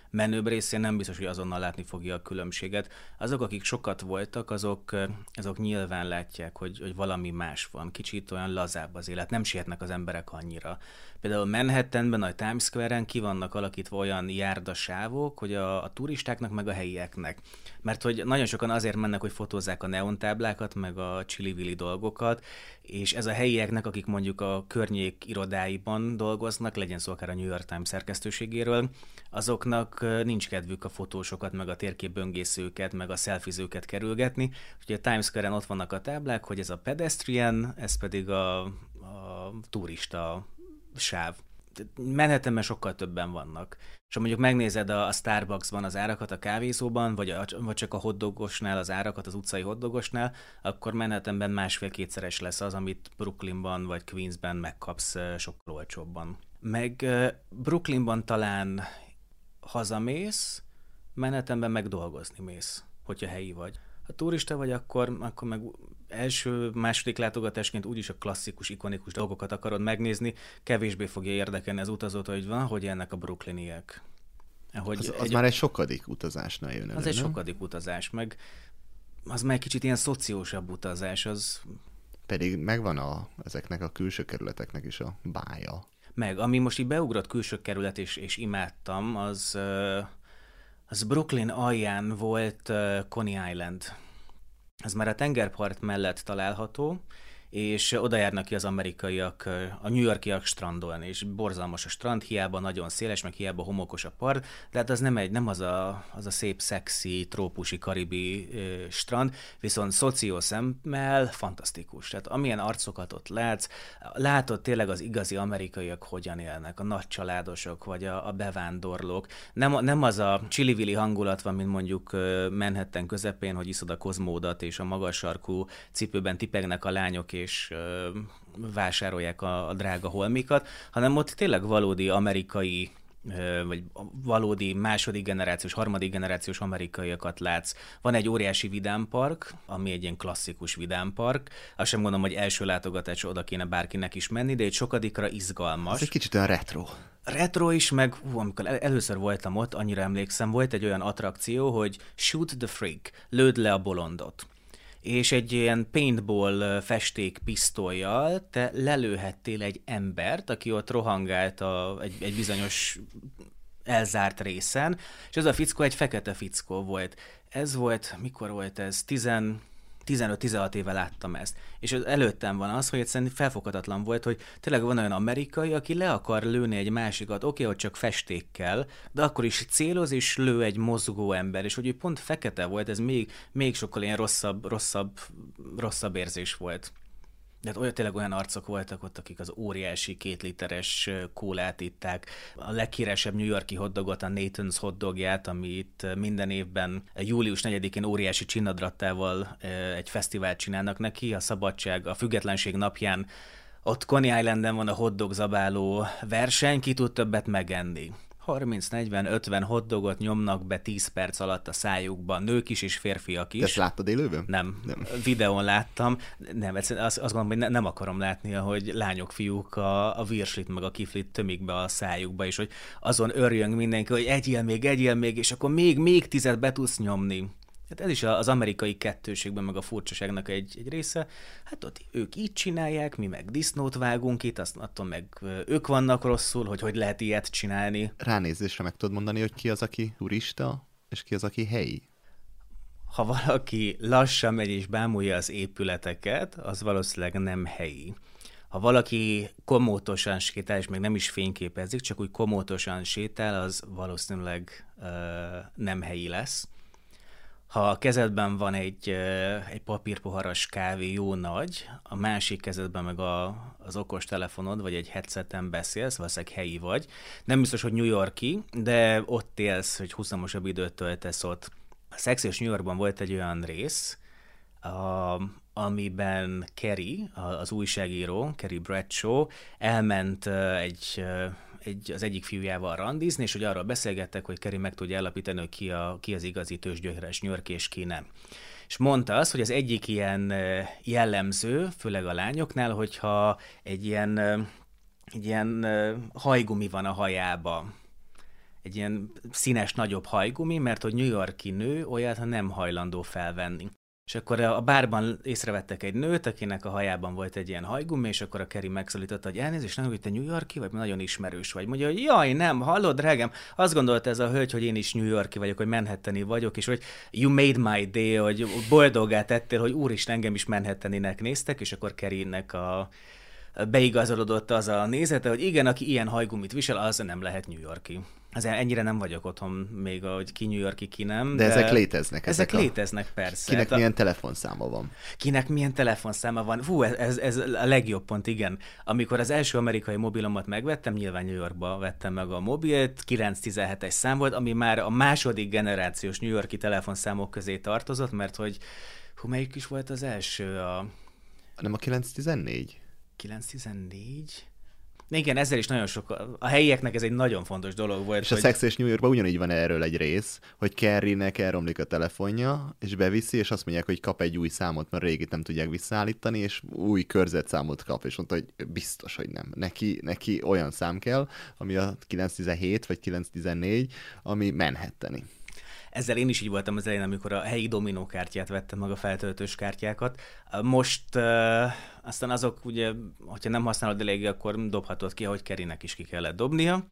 menőbb részén, nem biztos, hogy azonnal látni fogja a különbséget. Azok, akik sokat voltak, azok, azok nyilván látják, hogy, hogy valami más van. Kicsit olyan lazább az élet, nem sietnek az emberek annyira. Például Manhattanben, a Times Square-en ki vannak alakítva olyan járdasávok, hogy a, a turistáknak meg a helyieknek. Mert hogy nagyon sokan azért mennek, hogy fotózzák a neontáblákat, meg a csili dolgokat, és ez a helyieknek, akik mondjuk a környék irodáiban dolgoznak, legyen szó akár a New York Times szerkesztőségéről, azoknak nincs kedvük a fotósokat, meg a térképböngészőket, meg a szelfizőket kerülgetni. Úgyhogy a Times Square-en ott vannak a táblák, hogy ez a pedestrian, ez pedig a, a turista sáv. Manhattanben sokkal többen vannak. És ha mondjuk megnézed a, a Starbucksban az árakat a kávézóban, vagy, a, vagy csak a hoddogosnál az árakat az utcai hoddogosnál, akkor Manhattanben másfél-kétszeres lesz az, amit Brooklynban vagy Queensben megkapsz sokkal olcsóbban. Meg Brooklynban talán hazamész, Manhattanben meg dolgozni mész, hogyha helyi vagy. Ha turista vagy, akkor, akkor meg első, második látogatásként úgyis a klasszikus, ikonikus dolgokat akarod megnézni, kevésbé fogja érdekelni az utazót, hogy van, hogy ennek a brooklyniek. Hogy az, az egy, már egy sokadik utazásnál jön elő, Az egy nem? sokadik utazás, meg az már egy kicsit ilyen szociósabb utazás, az... Pedig megvan a, ezeknek a külső kerületeknek is a bája. Meg, ami most így beugrott külső kerület, és, és imádtam, az, az Brooklyn alján volt Coney Island ez már a tengerpart mellett található, és oda járnak ki az amerikaiak, a New Yorkiak strandolni, és borzalmas a strand, hiába nagyon széles, meg hiába homokos a part, de hát az nem, egy, nem az, a, az a szép, szexi, trópusi, karibi ö, strand, viszont szoció szemmel fantasztikus. Tehát amilyen arcokat ott látsz, látod tényleg az igazi amerikaiak hogyan élnek, a nagy családosok, vagy a, a bevándorlók. Nem, nem az a csili hangulat van, mint mondjuk Manhattan közepén, hogy iszod a kozmódat, és a magas sarkú cipőben tipegnek a lányok, és vásárolják a, a drága holmikat, hanem ott tényleg valódi amerikai vagy valódi második generációs, harmadik generációs amerikaiakat látsz. Van egy óriási vidámpark, ami egy ilyen klasszikus vidámpark. Azt sem gondolom, hogy első látogatás oda kéne bárkinek is menni, de egy sokadikra izgalmas. Ez egy kicsit olyan retro. Retro is, meg hú, amikor először voltam ott, annyira emlékszem, volt egy olyan attrakció, hogy shoot the freak, lőd le a bolondot és egy ilyen paintball festék pisztolyjal te lelőhettél egy embert, aki ott rohangált a, egy, egy bizonyos elzárt részen, és ez a fickó egy fekete fickó volt. Ez volt, mikor volt ez? 10, 15-16 éve láttam ezt. És az előttem van az, hogy egyszerűen felfoghatatlan volt, hogy tényleg van olyan amerikai, aki le akar lőni egy másikat, oké, okay, hogy csak festékkel, de akkor is céloz és lő egy mozgó ember, és hogy ő pont fekete volt, ez még, még sokkal ilyen rosszabb, rosszabb, rosszabb érzés volt. De hát olyan, tényleg olyan arcok voltak ott, akik az óriási két literes kólát itták. A leghíresebb New Yorki hotdogot, a Nathan's hotdogját, amit minden évben július 4-én óriási csinadrattával egy fesztivált csinálnak neki, a szabadság, a függetlenség napján ott Coney Islanden van a hotdog zabáló verseny, ki tud többet megenni. 30-40-50 hotdogot nyomnak be 10 perc alatt a szájukba, nők is és férfiak is. De ezt láttad élőben? Nem. nem. Videón láttam. Nem, azt, azt gondolom, hogy ne, nem akarom látni, hogy lányok, fiúk a, a virslit meg a kiflit tömik be a szájukba, és hogy azon örjön mindenki, hogy egyél még, egyél még, és akkor még, még tizet be tudsz nyomni. Hát ez is az amerikai kettőségben, meg a furcsaságnak egy, egy része. Hát ott ők így csinálják, mi meg disznót vágunk itt, azt attól meg ők vannak rosszul, hogy hogy lehet ilyet csinálni. Ránézésre meg tudod mondani, hogy ki az, aki turista, és ki az, aki helyi? Ha valaki lassan megy és bámulja az épületeket, az valószínűleg nem helyi. Ha valaki komótosan sétál, és még nem is fényképezik, csak úgy komótosan sétál, az valószínűleg uh, nem helyi lesz ha a kezedben van egy, egy papírpoharas kávé jó nagy, a másik kezedben meg a, az okos telefonod, vagy egy headseten beszélsz, valószínűleg helyi vagy. Nem biztos, hogy New Yorki, de ott élsz, hogy húzamosabb időt töltesz ott. A Sex és New Yorkban volt egy olyan rész, a, amiben Kerry, az újságíró, Kerry Bradshaw elment egy egy, az egyik fiújával randizni, és hogy arról beszélgettek, hogy Keri meg tudja állapítani, hogy ki, a, ki az igazi tőzsgyökeres nyörk, és ki nem. És mondta azt, hogy az egyik ilyen jellemző, főleg a lányoknál, hogyha egy ilyen, egy ilyen hajgumi van a hajába, egy ilyen színes, nagyobb hajgumi, mert hogy New Yorki nő olyat nem hajlandó felvenni. És akkor a bárban észrevettek egy nőt, akinek a hajában volt egy ilyen hajgumi, és akkor a Keri megszólította, hogy elnézést, nem, hogy te New Yorki vagy, nagyon ismerős vagy. Mondja, hogy jaj, nem, hallod, drágám, azt gondolta ez a hölgy, hogy én is New Yorki vagyok, hogy Manhattani vagyok, és hogy you made my day, hogy boldogát tettél, hogy úristen, engem is Manhattaninek néztek, és akkor Kerinek a beigazolódott az a nézete, hogy igen, aki ilyen hajgumit visel, az nem lehet New Yorki. Azért ennyire nem vagyok otthon még, hogy ki New Yorki, ki nem. De, de ezek léteznek. Ezek, ezek a... léteznek, persze. Kinek hát a... milyen telefonszáma van. Kinek milyen telefonszáma van. Hú, ez, ez a legjobb pont, igen. Amikor az első amerikai mobilomat megvettem, nyilván New Yorkba vettem meg a mobilt, 917-es szám volt, ami már a második generációs New Yorki telefonszámok közé tartozott, mert hogy hú, melyik is volt az első? A... Nem a 914? 914? Igen, ezzel is nagyon sok, a helyieknek ez egy nagyon fontos dolog volt. És hogy... a Sex és New Yorkban ugyanígy van erről egy rész, hogy Kerrynek elromlik a telefonja, és beviszi, és azt mondják, hogy kap egy új számot, mert régit nem tudják visszaállítani, és új körzetszámot kap, és mondta, hogy biztos, hogy nem. Neki, neki olyan szám kell, ami a 917 vagy 914, ami menhetteni. Ezzel én is így voltam az elején, amikor a helyi dominó kártyát vettem meg a feltöltős kártyákat. Most uh, aztán azok ugye, hogyha nem használod eléggé, akkor dobhatod ki, ahogy Kerinek is ki kellett dobnia.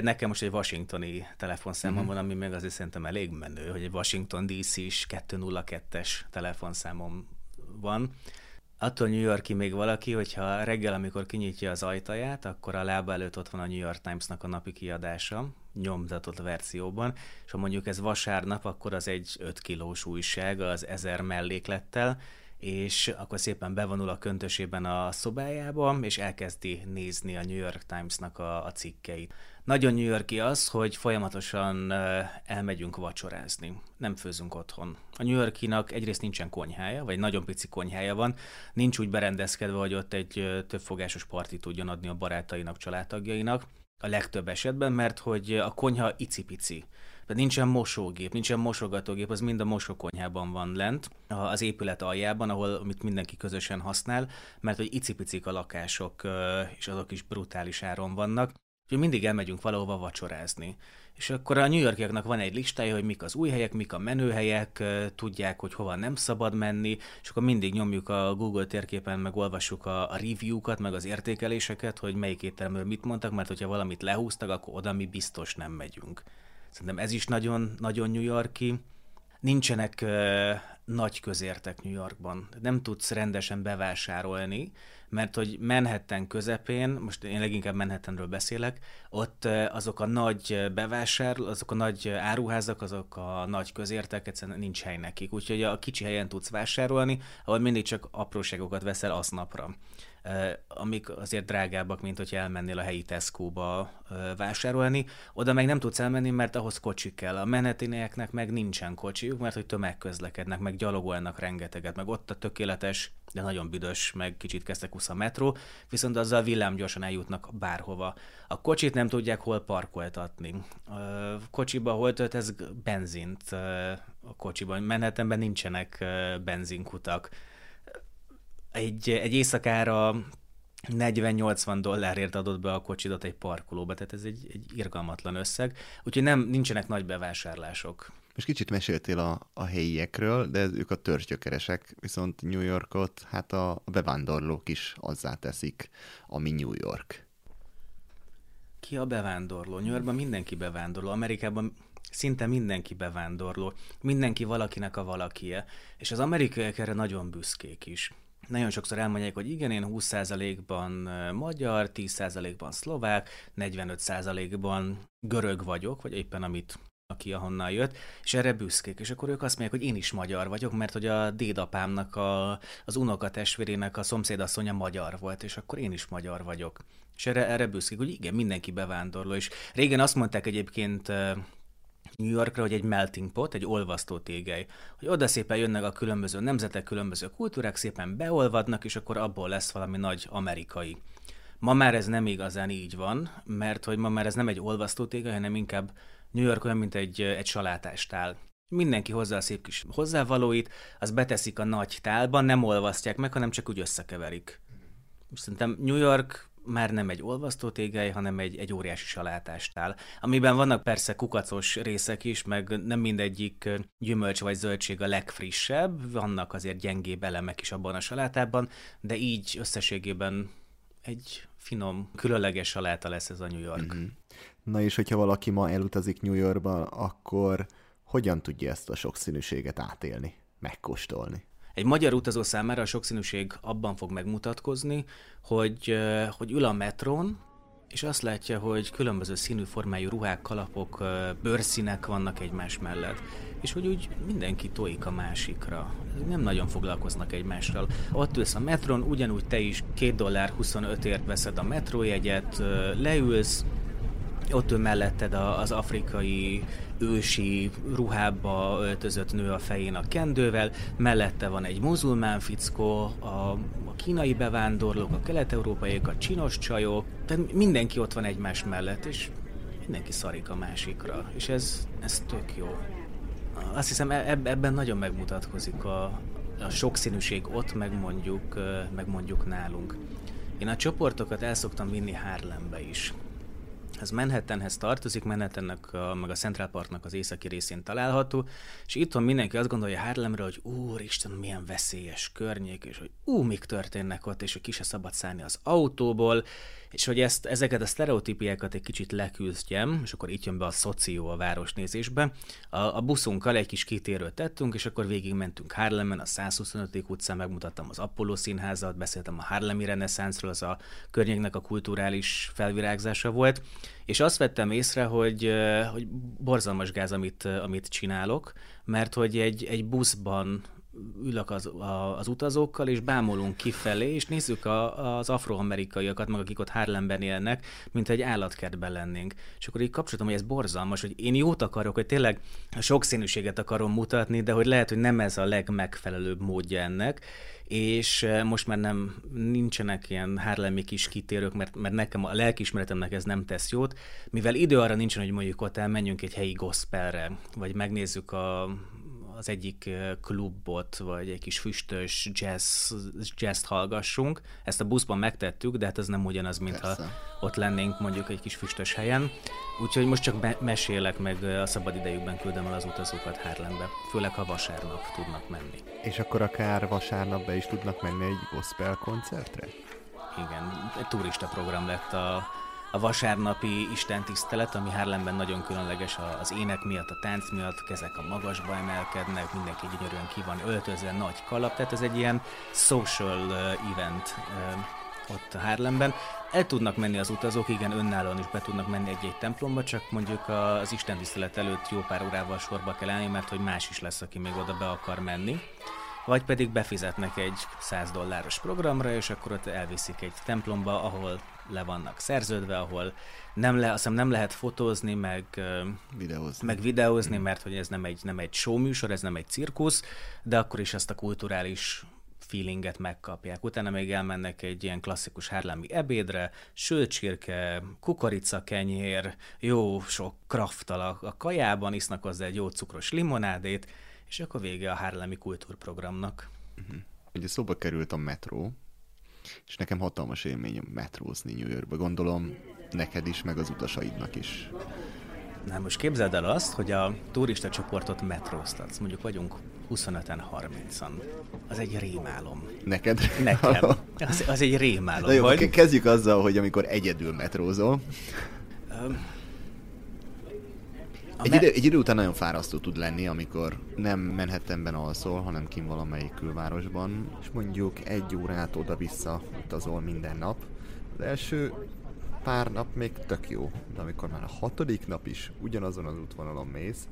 Nekem most egy washingtoni telefonszámom mm-hmm. van, ami meg azért szerintem elég menő, hogy egy Washington DC is 202-es telefonszámom van. Attól New Yorki még valaki, hogyha reggel, amikor kinyitja az ajtaját, akkor a lába előtt ott van a New York Times-nak a napi kiadása, nyomtatott verzióban, és ha mondjuk ez vasárnap, akkor az egy 5 kilós újság az ezer melléklettel, és akkor szépen bevonul a köntösében a szobájába, és elkezdi nézni a New York Times-nak a, a cikkeit. Nagyon New Yorki az, hogy folyamatosan elmegyünk vacsorázni. Nem főzünk otthon. A New Yorkinak egyrészt nincsen konyhája, vagy nagyon pici konyhája van, nincs úgy berendezkedve, hogy ott egy többfogásos parti tudjon adni a barátainak, családtagjainak, a legtöbb esetben, mert hogy a konyha icipici. De nincsen mosógép, nincsen mosogatógép, az mind a mosókonyhában van lent, az épület aljában, ahol amit mindenki közösen használ, mert hogy icipicik a lakások, és azok is brutális áron vannak. Úgyhogy mindig elmegyünk valahova vacsorázni. És akkor a New Yorkiaknak van egy listája, hogy mik az új helyek, mik a menőhelyek, tudják, hogy hova nem szabad menni, és akkor mindig nyomjuk a Google térképen, meg olvassuk a, review-kat, meg az értékeléseket, hogy melyik étteremről mit mondtak, mert hogyha valamit lehúztak, akkor oda mi biztos nem megyünk. Szerintem ez is nagyon, nagyon New Yorki. Nincsenek nagy közértek New Yorkban. Nem tudsz rendesen bevásárolni, mert hogy Manhattan közepén, most én leginkább Manhattanről beszélek, ott azok a nagy bevásárló, azok a nagy áruházak, azok a nagy közértek, egyszerűen nincs hely nekik. Úgyhogy a kicsi helyen tudsz vásárolni, ahol mindig csak apróságokat veszel aznapra amik azért drágábbak, mint hogyha elmennél a helyi Tesco-ba vásárolni. Oda meg nem tudsz elmenni, mert ahhoz kocsi kell. A menetinéknek meg nincsen kocsijuk, mert hogy tömegközlekednek, meg gyalogolnak rengeteget, meg ott a tökéletes, de nagyon büdös, meg kicsit kezdtek a metró, viszont azzal villámgyorsan eljutnak bárhova. A kocsit nem tudják hol parkoltatni. A kocsiba hol ez benzint a kocsiban. Menhetemben nincsenek benzinkutak egy, egy éjszakára 40-80 dollárért adott be a kocsidat egy parkolóba, tehát ez egy, egy irgalmatlan összeg, úgyhogy nem, nincsenek nagy bevásárlások. Most kicsit meséltél a, a helyiekről, de ők a törzsgyökeresek, viszont New Yorkot hát a, a bevándorlók is azzá teszik, ami New York. Ki a bevándorló? New Yorkban mindenki bevándorló, Amerikában szinte mindenki bevándorló, mindenki valakinek a valakie, és az amerikaiak erre nagyon büszkék is nagyon sokszor elmondják, hogy igen, én 20%-ban magyar, 10%-ban szlovák, 45%-ban görög vagyok, vagy éppen amit aki ahonnan jött, és erre büszkék. És akkor ők azt mondják, hogy én is magyar vagyok, mert hogy a dédapámnak, a, az unokatestvérének a szomszédasszonya magyar volt, és akkor én is magyar vagyok. És erre, erre büszkék, hogy igen, mindenki bevándorló. És régen azt mondták egyébként New Yorkra, hogy egy melting pot, egy olvasztó tégely, hogy oda szépen jönnek a különböző nemzetek, különböző kultúrák, szépen beolvadnak, és akkor abból lesz valami nagy amerikai. Ma már ez nem igazán így van, mert hogy ma már ez nem egy olvasztó tégely, hanem inkább New York olyan, mint egy, egy salátástál. Mindenki hozzá a szép kis hozzávalóit, az beteszik a nagy tálba, nem olvasztják meg, hanem csak úgy összekeverik. Szerintem New York már nem egy olvasztótégely, hanem egy, egy óriási salátástál, amiben vannak persze kukacos részek is, meg nem mindegyik gyümölcs vagy zöldség a legfrissebb, vannak azért gyengébb elemek is abban a salátában, de így összességében egy finom, különleges saláta lesz ez a New York. Mm-hmm. Na és hogyha valaki ma elutazik New Yorkba, akkor hogyan tudja ezt a sokszínűséget átélni, megkóstolni? Egy magyar utazó számára a sokszínűség abban fog megmutatkozni, hogy, hogy ül a metrón, és azt látja, hogy különböző színű formájú ruhák, kalapok, bőrszínek vannak egymás mellett, és hogy úgy mindenki tojik a másikra. Nem nagyon foglalkoznak egymással. Ott ülsz a metron, ugyanúgy te is 2 dollár 25 ért veszed a metrójegyet, leülsz, ott ül melletted az afrikai ősi ruhába öltözött nő a fején a kendővel, mellette van egy muzulmán fickó, a, a kínai bevándorlók, a kelet-európaiak, a csinos csajok, tehát mindenki ott van egymás mellett, és mindenki szarik a másikra, és ez, ez tök jó. Azt hiszem e, ebben nagyon megmutatkozik a, a sokszínűség ott, meg mondjuk, meg mondjuk nálunk. Én a csoportokat el szoktam vinni Harlembe is ez Manhattanhez tartozik, Manhattannek, a, meg a Central Parknak az északi részén található, és itthon mindenki azt gondolja Harlemre, hogy úristen, milyen veszélyes környék, és hogy ú, mik történnek ott, és hogy ki se szabad szállni az autóból, És hogy ezt, ezeket a sztereotípiákat egy kicsit leküzdjem, és akkor itt jön be a szoció a városnézésbe, a, a buszunkkal egy kis kitérőt tettünk, és akkor végig mentünk Harlemen, a 125. utcán, megmutattam az Apollo színházat, beszéltem a Harlemi reneszánszról, az a környéknek a kulturális felvirágzása volt, és azt vettem észre, hogy, hogy borzalmas gáz, amit, amit csinálok, mert hogy egy, egy buszban ülök az, a, az utazókkal, és bámulunk kifelé, és nézzük a, az afroamerikaiakat, meg akik ott Harlemben élnek, mint egy állatkertben lennénk. És akkor így kapcsolatom, hogy ez borzalmas, hogy én jót akarok, hogy tényleg sokszínűséget akarom mutatni, de hogy lehet, hogy nem ez a legmegfelelőbb módja ennek, és eh, most már nem nincsenek ilyen hárlemi kis kitérők, mert, mert nekem a lelkismeretemnek ez nem tesz jót, mivel idő arra nincsen, hogy mondjuk ott elmenjünk egy helyi gospelre, vagy megnézzük a, az egyik klubot, vagy egy kis füstös jazz, jazz hallgassunk. Ezt a buszban megtettük, de hát ez nem ugyanaz, mintha ott lennénk mondjuk egy kis füstös helyen. Úgyhogy most csak me- mesélek, meg a szabad idejükben küldem el az utazókat Harlembe, főleg ha vasárnap tudnak menni. És akkor akár vasárnap be is tudnak menni egy gospel koncertre? Igen, egy turista program lett a a vasárnapi istentisztelet, ami Harlemben nagyon különleges az ének miatt, a tánc miatt, kezek a magasba emelkednek, mindenki gyönyörűen ki van öltözve, nagy kalap, tehát ez egy ilyen social event ott Harlemben. El tudnak menni az utazók, igen, önállóan is be tudnak menni egy-egy templomba, csak mondjuk az istentisztelet előtt jó pár órával sorba kell állni, mert hogy más is lesz, aki még oda be akar menni vagy pedig befizetnek egy 100 dolláros programra, és akkor ott elviszik egy templomba, ahol le vannak szerződve, ahol nem, le, azt hiszem nem lehet fotózni, meg videózni, meg videózni mert hogy ez nem egy, nem egy show műsor, ez nem egy cirkusz, de akkor is ezt a kulturális feelinget megkapják. Utána még elmennek egy ilyen klasszikus hárlámi ebédre, sőcsirke, kukoricakenyér, jó sok kraftal a, kajában, isznak hozzá egy jó cukros limonádét, és akkor vége a hárlámi kultúrprogramnak. Uh-huh. Ugye szóba került a metró, és nekem hatalmas élmény metrózni New Yorkba. Gondolom neked is, meg az utasaidnak is. Na most képzeld el azt, hogy a turista csoportot metróztatsz. Mondjuk vagyunk 25-en, 30-an. Az egy rémálom. Neked? Nekem. Az, az egy rémálom. Na jó, vagy... kezdjük azzal, hogy amikor egyedül metrózol. Egy, idő, egy idő után nagyon fárasztó tud lenni, amikor nem Manhattanben alszol, hanem kim valamelyik külvárosban, és mondjuk egy órát oda-vissza utazol minden nap. Az első pár nap még tök jó, de amikor már a hatodik nap is ugyanazon az útvonalon mész,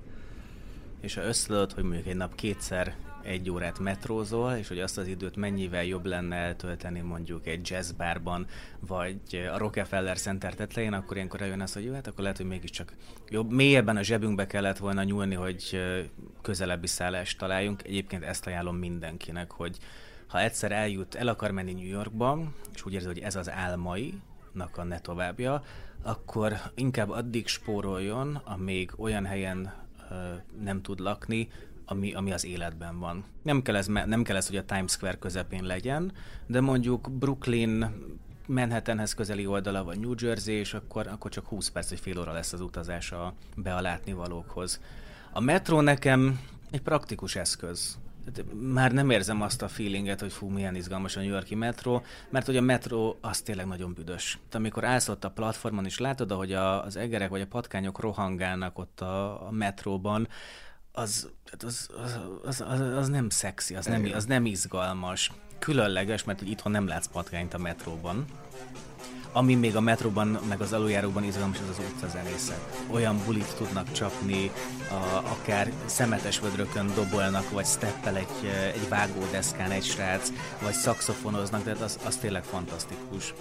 és ha összeadod, hogy mondjuk egy nap kétszer egy órát metrózol, és hogy azt az időt mennyivel jobb lenne eltölteni mondjuk egy jazzbárban, vagy a Rockefeller Center tetején, akkor ilyenkor eljön az, hogy jó, hát akkor lehet, hogy mégiscsak jobb. Mélyebben a zsebünkbe kellett volna nyúlni, hogy közelebbi szállást találjunk. Egyébként ezt ajánlom mindenkinek, hogy ha egyszer eljut, el akar menni New Yorkba, és úgy érzi, hogy ez az álmai, a ne továbbja, akkor inkább addig spóroljon, amíg olyan helyen nem tud lakni, ami, ami az életben van. Nem kell, ez, nem kell ez, hogy a Times Square közepén legyen, de mondjuk Brooklyn, Manhattanhez közeli oldala, vagy New Jersey, és akkor, akkor csak 20 perc, vagy fél óra lesz az utazás a be a látnivalókhoz. A metró nekem egy praktikus eszköz. Már nem érzem azt a feelinget, hogy fú, milyen izgalmas a New Yorki metró, mert hogy a metró az tényleg nagyon büdös. Te amikor állsz ott a platformon, és látod, hogy a, az egerek vagy a patkányok rohangálnak ott a, a metróban, az, az, az, az, az, nem szexi, az nem, az nem izgalmas. Különleges, mert itthon nem látsz patkányt a metróban. Ami még a metróban, meg az aluljáróban izgalmas, az az utcazenészek. Olyan bulit tudnak csapni, a, akár szemetes vödrökön dobolnak, vagy steppel egy, egy vágódeszkán egy srác, vagy szakszofonoznak, tehát az, az tényleg fantasztikus.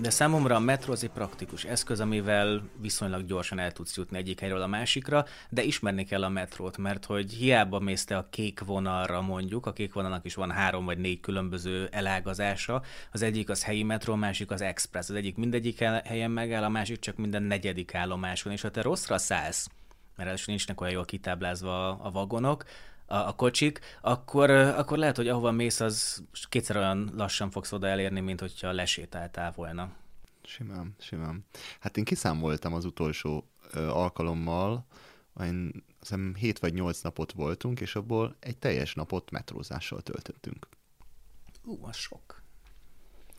De számomra a metro az egy praktikus eszköz, amivel viszonylag gyorsan el tudsz jutni egyik helyről a másikra, de ismerni kell a metrót, mert hogy hiába mész te a kék vonalra mondjuk, a kék vonalnak is van három vagy négy különböző elágazása, az egyik az helyi metró, a másik az express, az egyik mindegyik helyen megáll, a másik csak minden negyedik állomáson, és ha te rosszra szállsz, mert első nincsenek olyan jól kitáblázva a vagonok, a, a kocsik, akkor, akkor lehet, hogy ahova mész, az kétszer olyan lassan fogsz oda elérni, mint hogyha lesétáltál volna. Simán, simán. Hát én kiszámoltam az utolsó ö, alkalommal, én hiszem 7 vagy 8 napot voltunk, és abból egy teljes napot metrózással töltöttünk. Ú, az sok.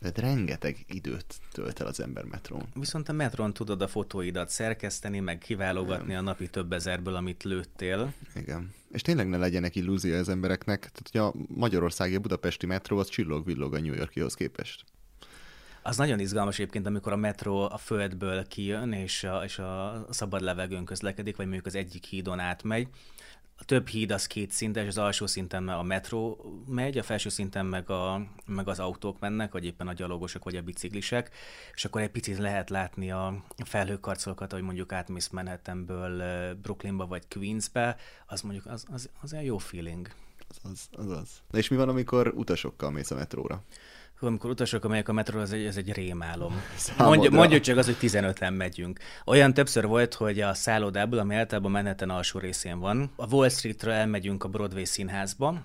Tehát rengeteg időt tölt el az ember metrón. Viszont a metron tudod a fotóidat szerkeszteni, meg kiválogatni a napi több ezerből, amit lőttél. Igen. És tényleg ne legyenek illúzió az embereknek, tehát hogy a magyarországi budapesti metró az csillog-villog a New Yorkihoz képest. Az nagyon izgalmas egyébként, amikor a metró a földből kijön, és a, és a szabad levegőn közlekedik, vagy mondjuk az egyik hídon átmegy. A több híd az két szintes, az alsó szinten a metró megy, a felső szinten meg, a, meg az autók mennek, vagy éppen a gyalogosok, vagy a biciklisek, és akkor egy picit lehet látni a felhőkarcolokat, hogy mondjuk átmész Manhattanből Brooklynba, vagy Queensbe, az mondjuk az, az, az egy jó feeling. Az, az az. Na és mi van, amikor utasokkal mész a metróra? Amikor utasok, amelyek a metro, ez egy, ez egy rémálom. Mondjuk, mondjuk csak az, hogy 15-en megyünk. Olyan többször volt, hogy a szállodából, ami általában Manhattan alsó részén van, a Wall Streetre elmegyünk a Broadway színházba,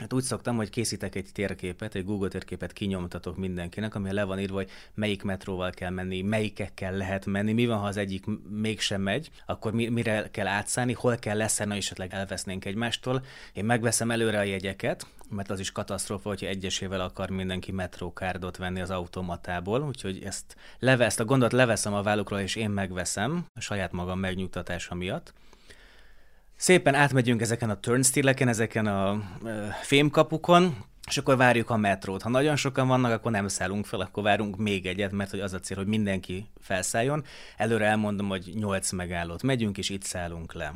Hát úgy szoktam, hogy készítek egy térképet, egy Google térképet kinyomtatok mindenkinek, ami le van írva, hogy melyik metróval kell menni, melyikekkel lehet menni, mi van, ha az egyik mégsem megy, akkor mi, mire kell átszállni, hol kell leszállni, és esetleg elvesznénk egymástól. Én megveszem előre a jegyeket, mert az is katasztrófa, hogyha egyesével akar mindenki metrókárdot venni az automatából, úgyhogy ezt, leve, ezt a gondot leveszem a vállukról, és én megveszem a saját magam megnyugtatása miatt. Szépen átmegyünk ezeken a turnstile ezeken a fémkapukon, és akkor várjuk a metrót. Ha nagyon sokan vannak, akkor nem szállunk fel, akkor várunk még egyet, mert hogy az a cél, hogy mindenki felszálljon. Előre elmondom, hogy 8 megállót megyünk, és itt szállunk le.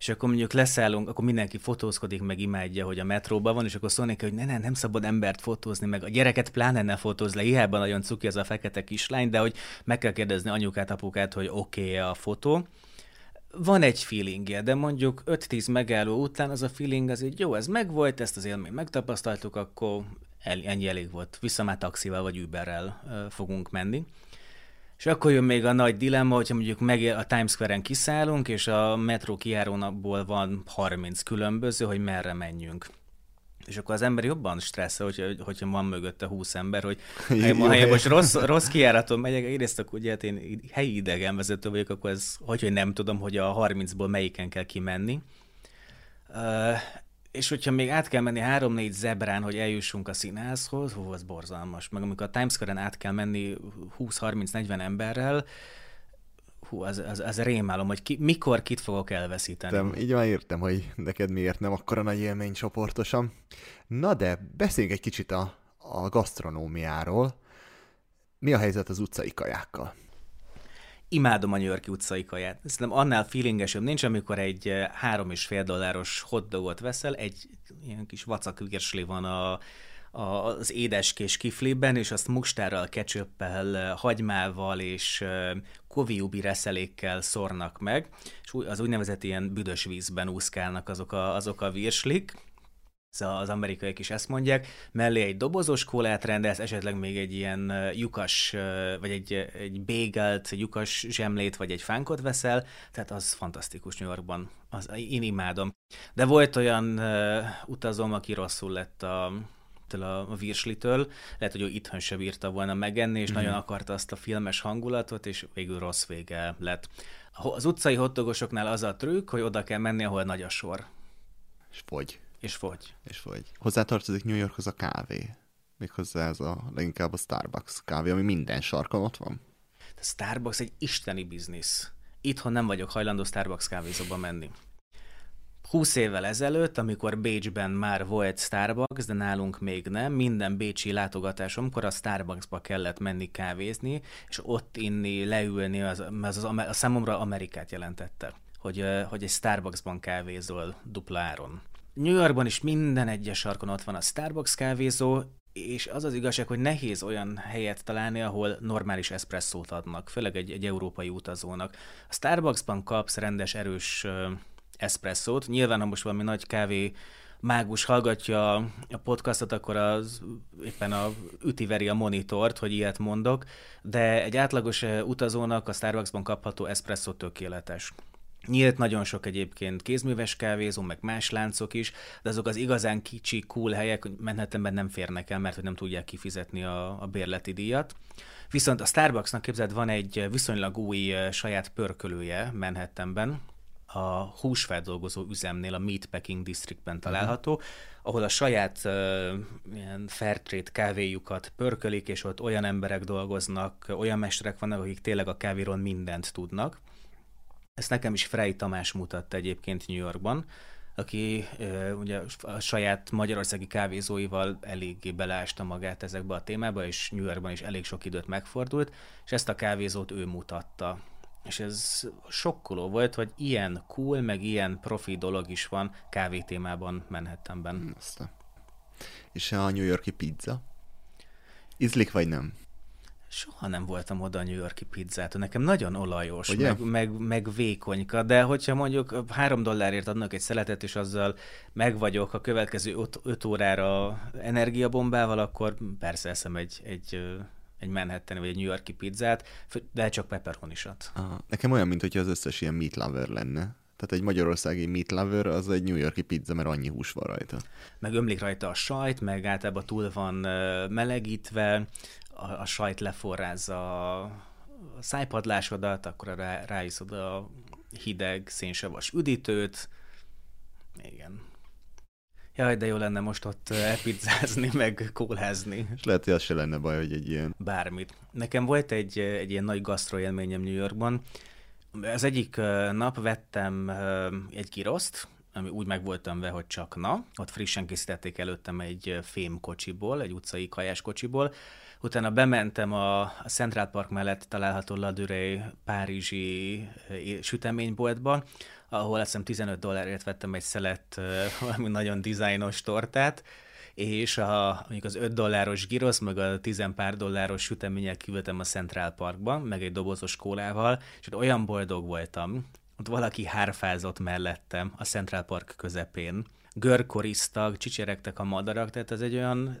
És akkor mondjuk leszállunk, akkor mindenki fotózkodik, meg imádja, hogy a metróban van, és akkor szólnék, hogy ne, ne, nem szabad embert fotózni, meg a gyereket pláne ne fotóz le, hiába nagyon cuki az a fekete kislány, de hogy meg kell kérdezni anyukát, apukát, hogy oké okay a fotó van egy feelingje, de mondjuk 5-10 megálló után az a feeling az így jó, ez megvolt, ezt az élményt megtapasztaltuk, akkor ennyi elég volt. Vissza már taxival vagy Uberrel fogunk menni. És akkor jön még a nagy dilemma, hogyha mondjuk meg a Times Square-en kiszállunk, és a metró kijárónapból van 30 különböző, hogy merre menjünk. És akkor az ember jobban stresszel, hogyha, hogyha van mögötte 20 ember, hogy ha én most rossz, rossz kijáraton megyek, egyrészt akkor ugye hát én helyi idegenvezető vagyok, akkor ez, hogy, hogy nem tudom, hogy a 30-ból melyiken kell kimenni. És hogyha még át kell menni három-négy zebrán, hogy eljussunk a színházhoz, hú, az borzalmas. Meg amikor a Times Square-en át kell menni 20-30-40 emberrel, hú, az, az, az rémálom, hogy ki, mikor kit fogok elveszíteni. De így már értem, hogy neked miért nem akkora nagy élmény csoportosan. Na de beszéljünk egy kicsit a, a gasztronómiáról. Mi a helyzet az utcai kajákkal? Imádom a New Yorki utcai kaját. Szerintem annál feelingesebb nincs, amikor egy eh, három és fél dolláros hotdogot veszel, egy ilyen kis vacak van a, az édeskés kifliben, és azt mustárral, ketchuppel, hagymával és koviubi reszelékkel szornak meg, és az úgynevezett ilyen büdös vízben úszkálnak azok a, azok a virslik, az amerikaiak is ezt mondják, mellé egy dobozos kólát rendelsz, esetleg még egy ilyen lyukas, vagy egy, egy bégelt, lyukas zsemlét, vagy egy fánkot veszel, tehát az fantasztikus New Yorkban, az, én imádom. De volt olyan uh, utazom, aki rosszul lett a, a, a virslitől. Lehet, hogy ő itthon se bírta volna megenni, és mm. nagyon akarta azt a filmes hangulatot, és végül rossz vége lett. Az utcai hottogosoknál az a trükk, hogy oda kell menni, ahol nagy a sor. És fogy. És fogy. És fogy. Hozzátartozik New Yorkhoz a kávé. Méghozzá ez a leginkább a Starbucks kávé, ami minden sarkon ott van. A Starbucks egy isteni biznisz. Itthon nem vagyok hajlandó Starbucks kávézóba menni. 20 évvel ezelőtt, amikor Bécsben már volt Starbucks, de nálunk még nem, minden bécsi látogatásomkor a Starbucksba kellett menni kávézni, és ott inni, leülni, az, az, az a számomra Amerikát jelentette, hogy, hogy egy Starbucksban kávézol dupla áron. New Yorkban is minden egyes sarkon ott van a Starbucks kávézó, és az az igazság, hogy nehéz olyan helyet találni, ahol normális eszpresszót adnak, főleg egy, egy európai utazónak. A Starbucksban kapsz rendes, erős eszpresszót. Nyilván, ha most valami nagy kávé mágus hallgatja a podcastot, akkor az éppen a ütiveri a monitort, hogy ilyet mondok, de egy átlagos utazónak a Starbucksban kapható eszpresszó tökéletes. Nyílt nagyon sok egyébként kézműves kávézó, meg más láncok is, de azok az igazán kicsi, cool helyek Manhattanben nem férnek el, mert hogy nem tudják kifizetni a, a bérleti díjat. Viszont a Starbucksnak képzeld, van egy viszonylag új saját pörkölője Manhattanben, a húsfeldolgozó üzemnél, a Meatpacking Districtben található, ahol a saját uh, ilyen Fairtrade kávéjukat pörkölik, és ott olyan emberek dolgoznak, olyan mesterek vannak, akik tényleg a kávéról mindent tudnak. Ezt nekem is Frey Tamás mutatta egyébként New Yorkban, aki ugye a saját magyarországi kávézóival eléggé beleásta magát ezekbe a témába, és New Yorkban is elég sok időt megfordult, és ezt a kávézót ő mutatta. És ez sokkoló volt, hogy ilyen cool, meg ilyen profi dolog is van kávé témában Manhattanben. Aztán. És a New Yorki pizza? Ízlik vagy nem? Soha nem voltam oda a New Yorki pizzát, nekem nagyon olajos, meg, meg, meg vékonyka, de hogyha mondjuk három dollárért adnak egy szeletet, és azzal meg vagyok a következő öt, öt órára energiabombával, akkor persze eszem egy, egy, egy Manhattan vagy egy New Yorki pizzát, de csak pepperonisat. Nekem olyan, mint az összes ilyen meat lover lenne. Tehát egy magyarországi meat lover az egy New Yorki pizza, mert annyi hús van rajta. Meg ömlik rajta a sajt, meg általában túl van melegítve, a, a sajt leforrázza a szájpadlásodat, akkor rá, ráiszod a hideg szénsavas üdítőt. Igen. Jaj, de jó lenne most ott epizzázni, meg kólázni. És lehet, hogy az se lenne baj, hogy egy ilyen... Bármit. Nekem volt egy, egy ilyen nagy gasztroélményem New Yorkban. Az egyik nap vettem egy kiroszt, ami úgy meg voltam ve, hogy csak na. Ott frissen készítették előttem egy fém kocsiból, egy utcai kajás kocsiból, Utána bementem a, Central Park mellett található Laduré párizsi eh, süteményboltba, ahol azt hiszem 15 dollárért vettem egy szelet eh, valami nagyon dizájnos tortát, és a, mondjuk az 5 dolláros girosz, meg a 10 pár dolláros süteményel kivetem a Central Parkban, meg egy dobozos kólával, és olyan boldog voltam, ott valaki hárfázott mellettem a Central Park közepén. Görkoriztak, csicseregtek a madarak, tehát ez egy olyan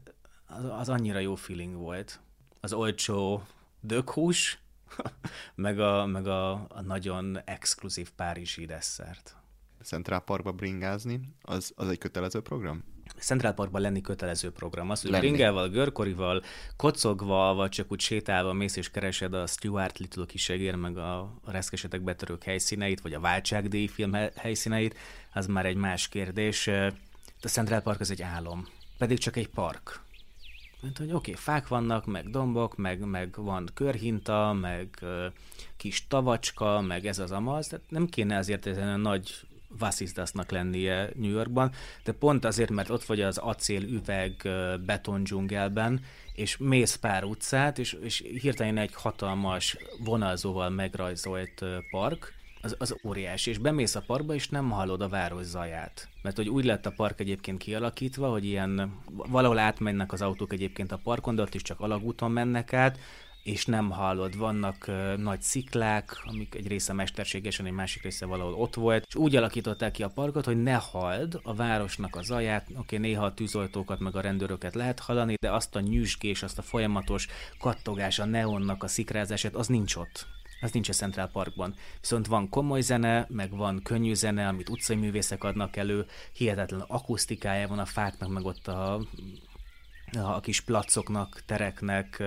az, az annyira jó feeling volt. Az olcsó dökhús, meg a, meg a, a nagyon exkluzív párizsi desszert. Central Parkba bringázni, az, az egy kötelező program? Central Parkban lenni kötelező program. Az, hogy bringával, görkorival, kocogva, vagy csak úgy sétálva mész és keresed a Stuart Little kisegér, meg a, a reszkesetek betörők helyszíneit, vagy a Váltságdíj film helyszíneit, az már egy más kérdés. A Central Park az egy álom, pedig csak egy park mert hogy oké, okay, fák vannak, meg dombok, meg, meg van körhinta, meg kis tavacska, meg ez az amaz, tehát nem kéne azért ezen nagy vasszisztasznak lennie New Yorkban, de pont azért, mert ott vagy az acél üveg beton dzsungelben, és mész pár utcát, és, és hirtelen egy hatalmas vonalzóval megrajzolt park, az, az óriási, és bemész a parkba, és nem hallod a város zaját. Mert hogy úgy lett a park egyébként kialakítva, hogy ilyen valahol átmennek az autók egyébként a parkon, de ott is csak alagúton mennek át, és nem hallod. Vannak uh, nagy sziklák, amik egy része mesterségesen, egy másik része valahol ott volt, és úgy alakították ki a parkot, hogy ne halld a városnak a zaját. Oké, okay, néha a tűzoltókat meg a rendőröket lehet hallani, de azt a nyüzsgés, azt a folyamatos kattogás, a neonnak a szikrázását, az nincs ott az nincs a Central Parkban. Viszont van komoly zene, meg van könnyű zene, amit utcai művészek adnak elő, hihetetlen akusztikája van a fáknak, meg ott a, a kis placoknak, tereknek.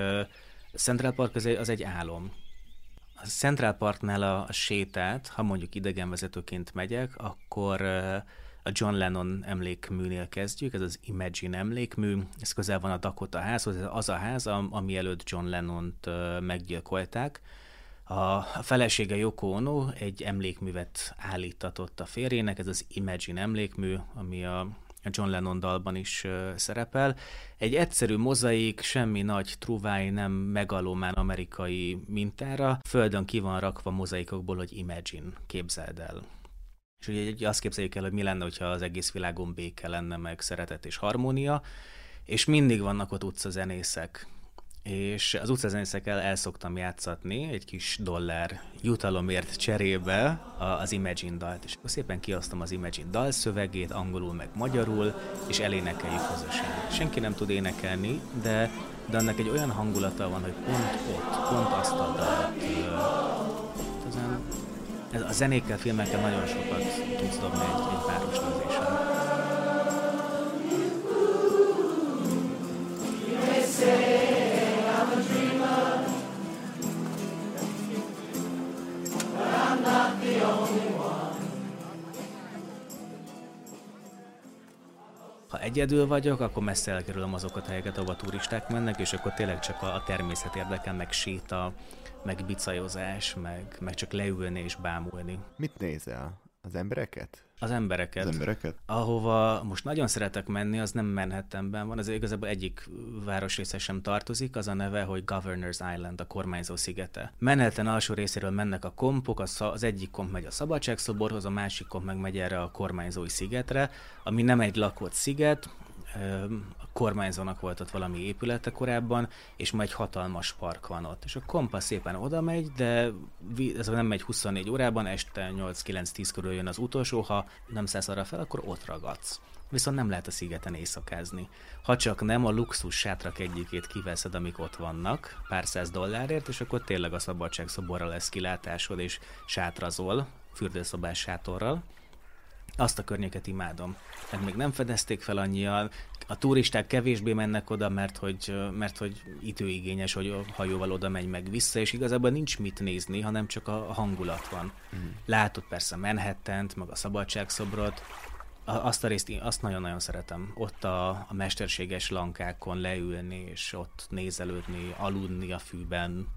Central Park az egy, az egy álom. A Central Parknál a, a sétát, ha mondjuk idegenvezetőként megyek, akkor a John Lennon emlékműnél kezdjük, ez az Imagine emlékmű, ez közel van a Dakota házhoz, ez az a ház, ami előtt John Lennont meggyilkolták, a felesége Yoko Ono egy emlékművet állítatott a férjének, ez az Imagine emlékmű, ami a John Lennon dalban is szerepel. Egy egyszerű mozaik, semmi nagy truváj, nem megalomán amerikai mintára, földön ki van rakva mozaikokból, hogy Imagine, képzeld el. És ugye azt képzeljük el, hogy mi lenne, hogyha az egész világon béke lenne, meg szeretet és harmónia, és mindig vannak ott utcazenészek, és az utcazenészekkel el szoktam játszatni egy kis dollár jutalomért cserébe az Imagine dalt, és szépen kiosztom az Imagine dal szövegét, angolul meg magyarul, és elénekeljük közösen. Senki nem tud énekelni, de, de annak egy olyan hangulata van, hogy pont ott, pont azt a dalt ez a zenékkel, filmekkel nagyon sokat tudsz dobni egy, egy városnézésen. Ha egyedül vagyok, akkor messze elkerülöm azokat a helyeket, ahova turisták mennek, és akkor tényleg csak a, természet érdekel, meg séta, meg bicajozás, meg, meg csak leülni és bámulni. Mit nézel? Az embereket? Az embereket. Az embereket? Ahova most nagyon szeretek menni, az nem Manhattanben van, az igazából egyik városrésze sem tartozik, az a neve, hogy Governor's Island, a kormányzó szigete. Manhattan alsó részéről mennek a kompok, az, az egyik komp megy a szabadságszoborhoz, a másik komp meg megy erre a kormányzói szigetre, ami nem egy lakott sziget, a kormányzónak volt ott valami épülete korábban, és ma egy hatalmas park van ott. És a kompa szépen oda megy, de ez nem megy 24 órában, este 8-9-10 körül jön az utolsó, ha nem szállsz arra fel, akkor ott ragadsz. Viszont nem lehet a szigeten éjszakázni. Ha csak nem a luxus sátrak egyikét kiveszed, amik ott vannak, pár száz dollárért, és akkor tényleg a szabadság szoborra lesz kilátásod, és sátrazol, fürdőszobás sátorral, azt a környéket imádom. Tehát még nem fedezték fel annyian, a turisták kevésbé mennek oda, mert hogy, mert hogy időigényes, hogy a hajóval oda megy meg vissza, és igazából nincs mit nézni, hanem csak a hangulat van. Mm. Látod persze manhattan meg a szabadságszobrot, azt a részt azt nagyon-nagyon szeretem. Ott a, a mesterséges lankákon leülni, és ott nézelődni, aludni a fűben,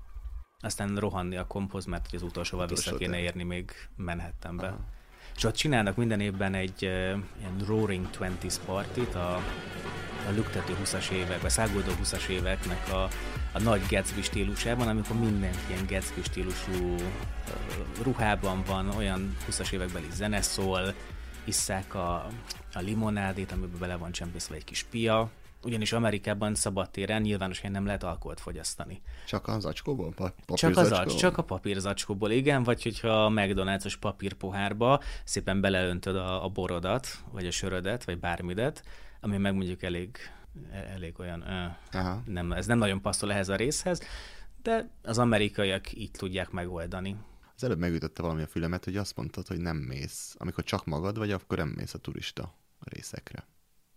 aztán rohanni a komphoz, mert az utolsóval Utolsó vissza kéne érni még Manhattanbe. Aha. És ott csinálnak minden évben egy uh, ilyen Roaring Twenties partit, a, a lüktető 20-as évek, vagy száguldó 20-as éveknek a, a nagy Gatsby stílusában, amikor mindenki ilyen Gatsby stílusú uh, ruhában van, olyan 20-as évekbeli zene szól, isszák a, a limonádét, amiben bele van csempészve egy kis pia, ugyanis Amerikában szabadtéren nyilvános helyen nem lehet alkoholt fogyasztani. Csak az zacskóból? Pa- csak az acs, csak a papírzacskóból, igen, vagy hogyha a McDonald's-os papírpohárba szépen beleöntöd a, a borodat, vagy a sörödet, vagy bármidet, ami meg mondjuk elég, elég olyan, Aha. nem, ez nem nagyon passzol ehhez a részhez, de az amerikaiak így tudják megoldani. Az előbb megütötte valami a fülemet, hogy azt mondtad, hogy nem mész. Amikor csak magad vagy, akkor nem mész a turista részekre.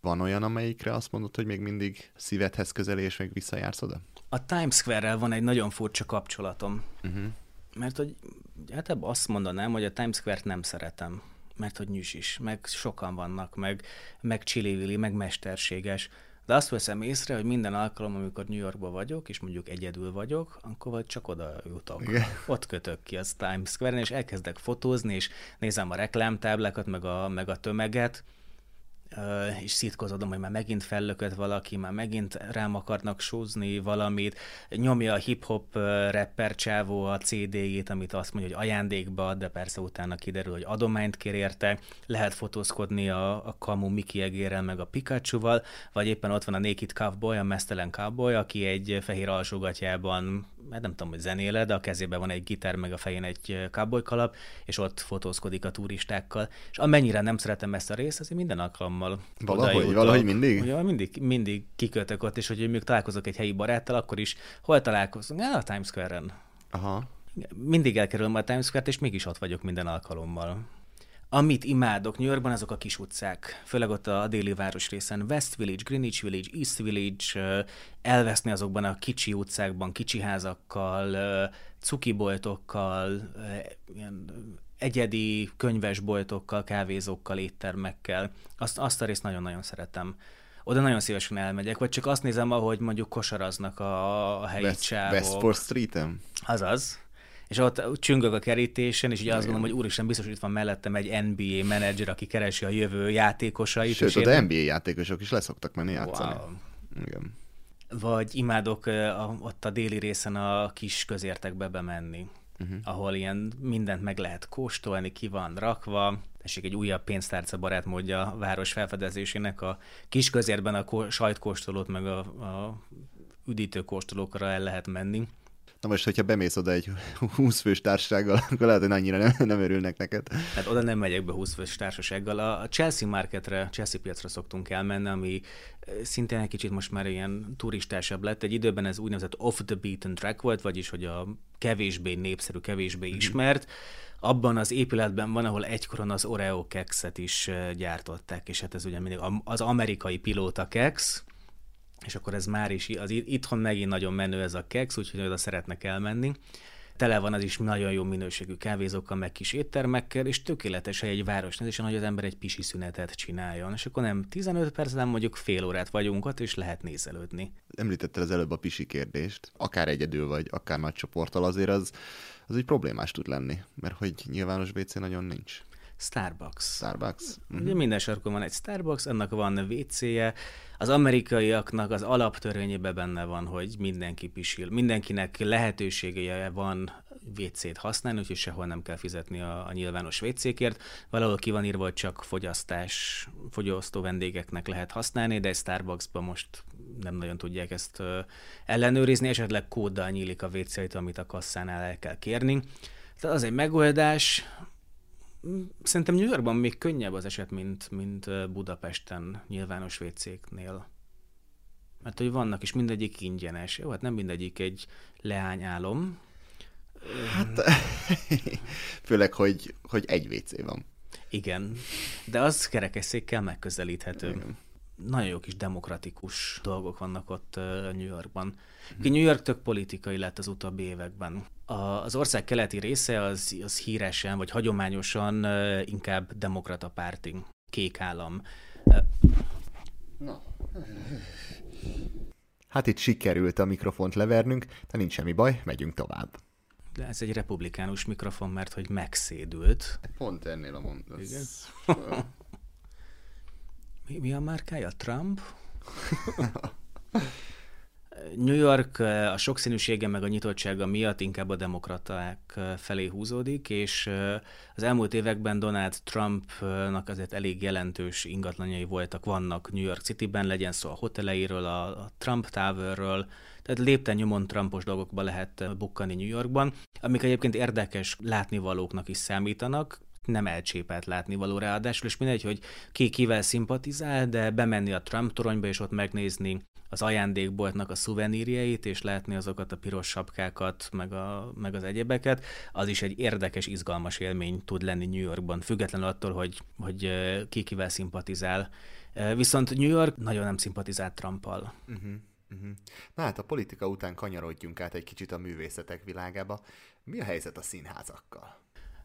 Van olyan, amelyikre azt mondod, hogy még mindig szívedhez közelé, és még visszajársz oda? A Times Square-rel van egy nagyon furcsa kapcsolatom. Uh-huh. Mert hogy hát ebben azt mondanám, hogy a Times Square-t nem szeretem. Mert hogy nyűs is, meg sokan vannak, meg, meg csilévili, meg mesterséges. De azt veszem észre, hogy minden alkalom, amikor New Yorkban vagyok, és mondjuk egyedül vagyok, akkor vagy csak oda jutok. Igen. Ott kötök ki az Times Square-en, és elkezdek fotózni, és nézem a reklámtáblákat, meg a, meg a tömeget, és szitkozodom, hogy már megint fellökött valaki, már megint rám akarnak sózni valamit, nyomja a hip-hop rapper csávó a CD-jét, amit azt mondja, hogy ajándékba ad, de persze utána kiderül, hogy adományt kér érte, lehet fotózkodni a, a Kamu Miki egérrel, meg a Pikachu-val, vagy éppen ott van a Naked Cowboy, a mesztelen cowboy, aki egy fehér alsógatjában mert nem tudom, hogy zenéle, de a kezében van egy gitár, meg a fején egy cowboy kalap, és ott fotózkodik a turistákkal. És amennyire nem szeretem ezt a részt, azért minden alkalommal Valahogy, valahogy mindig? Ugye, mindig, mindig kikötök ott, és hogy még találkozok egy helyi baráttal, akkor is hol találkozunk? Ja, a Times Square-en. Aha. Mindig elkerülöm a Times Square-t, és mégis ott vagyok minden alkalommal. Amit imádok New Yorkban, azok a kis utcák, főleg ott a déli részen, West Village, Greenwich Village, East Village, elveszni azokban a kicsi utcákban, kicsi házakkal, cukiboltokkal, ilyen egyedi könyvesboltokkal, kávézókkal, éttermekkel. Azt, azt a részt nagyon-nagyon szeretem. Oda nagyon szívesen elmegyek, vagy csak azt nézem, ahogy mondjuk kosaraznak a, a helyi West, csávok. Westport Street-en? Azaz és ott csüngök a kerítésen, és így azt gondolom, hogy úristen, biztos, hogy itt van mellettem egy NBA menedzser, aki keresi a jövő játékosait. Sőt, oda én... NBA játékosok is leszoktak menni játszani. Wow. Igen. Vagy imádok a, ott a déli részen a kis közértekbe bemenni, uh-huh. ahol ilyen mindent meg lehet kóstolni, ki van rakva. Tessék egy újabb pénztárca barátmódja a város felfedezésének. A kis közértben a ko- sajtkóstolót, meg a, a üdítőkóstolókra el lehet menni. Na most, hogyha bemész oda egy 20 fős társasággal, akkor lehet, hogy annyira nem, nem örülnek neked. Hát oda nem megyek be 20 fős társasággal. A Chelsea marketre, Chelsea piacra szoktunk elmenni, ami eh, szintén egy kicsit most már ilyen turistásabb lett. Egy időben ez úgynevezett off the beaten track volt, vagyis hogy a kevésbé népszerű, kevésbé mhm. ismert. Abban az épületben van, ahol egykoron az Oreo kekszet is eh, gyártották, és hát ez ugye mindig az amerikai pilóta keksz, és akkor ez már is, az itthon megint nagyon menő ez a keks, úgyhogy oda szeretnek elmenni. tele van az is nagyon jó minőségű kávézókkal, meg kis éttermekkel, és tökéletes egy városnézésen, hogy az ember egy pisi szünetet csináljon. És akkor nem 15 perc, hanem mondjuk fél órát vagyunk ott, és lehet nézelődni. Említetted az előbb a pisi kérdést. Akár egyedül vagy, akár nagy csoporttal azért az, az egy problémás tud lenni, mert hogy nyilvános WC nagyon nincs. Starbucks. Starbucks. Uh-huh. Ugye minden sarkon van egy Starbucks, annak van WC-je. Az amerikaiaknak az alaptörvényében benne van, hogy mindenki pisil. Mindenkinek lehetősége van WC-t használni, úgyhogy sehol nem kell fizetni a, a nyilvános WC-kért. Valahol ki van írva, hogy csak fogyasztás, fogyasztó vendégeknek lehet használni, de egy Starbucksban most nem nagyon tudják ezt ellenőrizni, esetleg kóddal nyílik a WC-t, amit a kasszánál el kell kérni. Tehát az egy megoldás, Szerintem New Yorkban még könnyebb az eset, mint, mint Budapesten nyilvános WC-knél. Mert hogy vannak, és mindegyik ingyenes. Jó, hát nem mindegyik egy leányálom. Hát, főleg, hogy, hogy egy WC van. Igen, de az kerekesszékkel megközelíthető. Igen nagyon jó kis demokratikus dolgok vannak ott New Yorkban. New York tök politikai lett az utóbbi években. A, az ország keleti része az, az híresen, vagy hagyományosan inkább demokrata párti, kék állam. Na. Hát itt sikerült a mikrofont levernünk, de nincs semmi baj, megyünk tovább. De ez egy republikánus mikrofon, mert hogy megszédült. Pont ennél a mondat. Igen. mi, mi a márkája? Trump? New York a sokszínűsége meg a nyitottsága miatt inkább a demokraták felé húzódik, és az elmúlt években Donald Trumpnak azért elég jelentős ingatlanjai voltak, vannak New York City-ben, legyen szó a hoteleiről, a Trump Towerről, tehát lépten nyomon Trumpos dolgokba lehet bukkani New Yorkban, amik egyébként érdekes látnivalóknak is számítanak, nem elcsépelt látnivaló ráadásul, és mindegy, hogy ki kivel szimpatizál, de bemenni a Trump toronyba, és ott megnézni az ajándékboltnak a szuvenírjeit, és látni azokat a piros sapkákat, meg, a, meg az egyebeket, az is egy érdekes, izgalmas élmény tud lenni New Yorkban, függetlenül attól, hogy, hogy ki kivel szimpatizál. Viszont New York nagyon nem szimpatizált Trumpal. Uh-huh. Na hát a politika után kanyarodjunk át egy kicsit a művészetek világába. Mi a helyzet a színházakkal?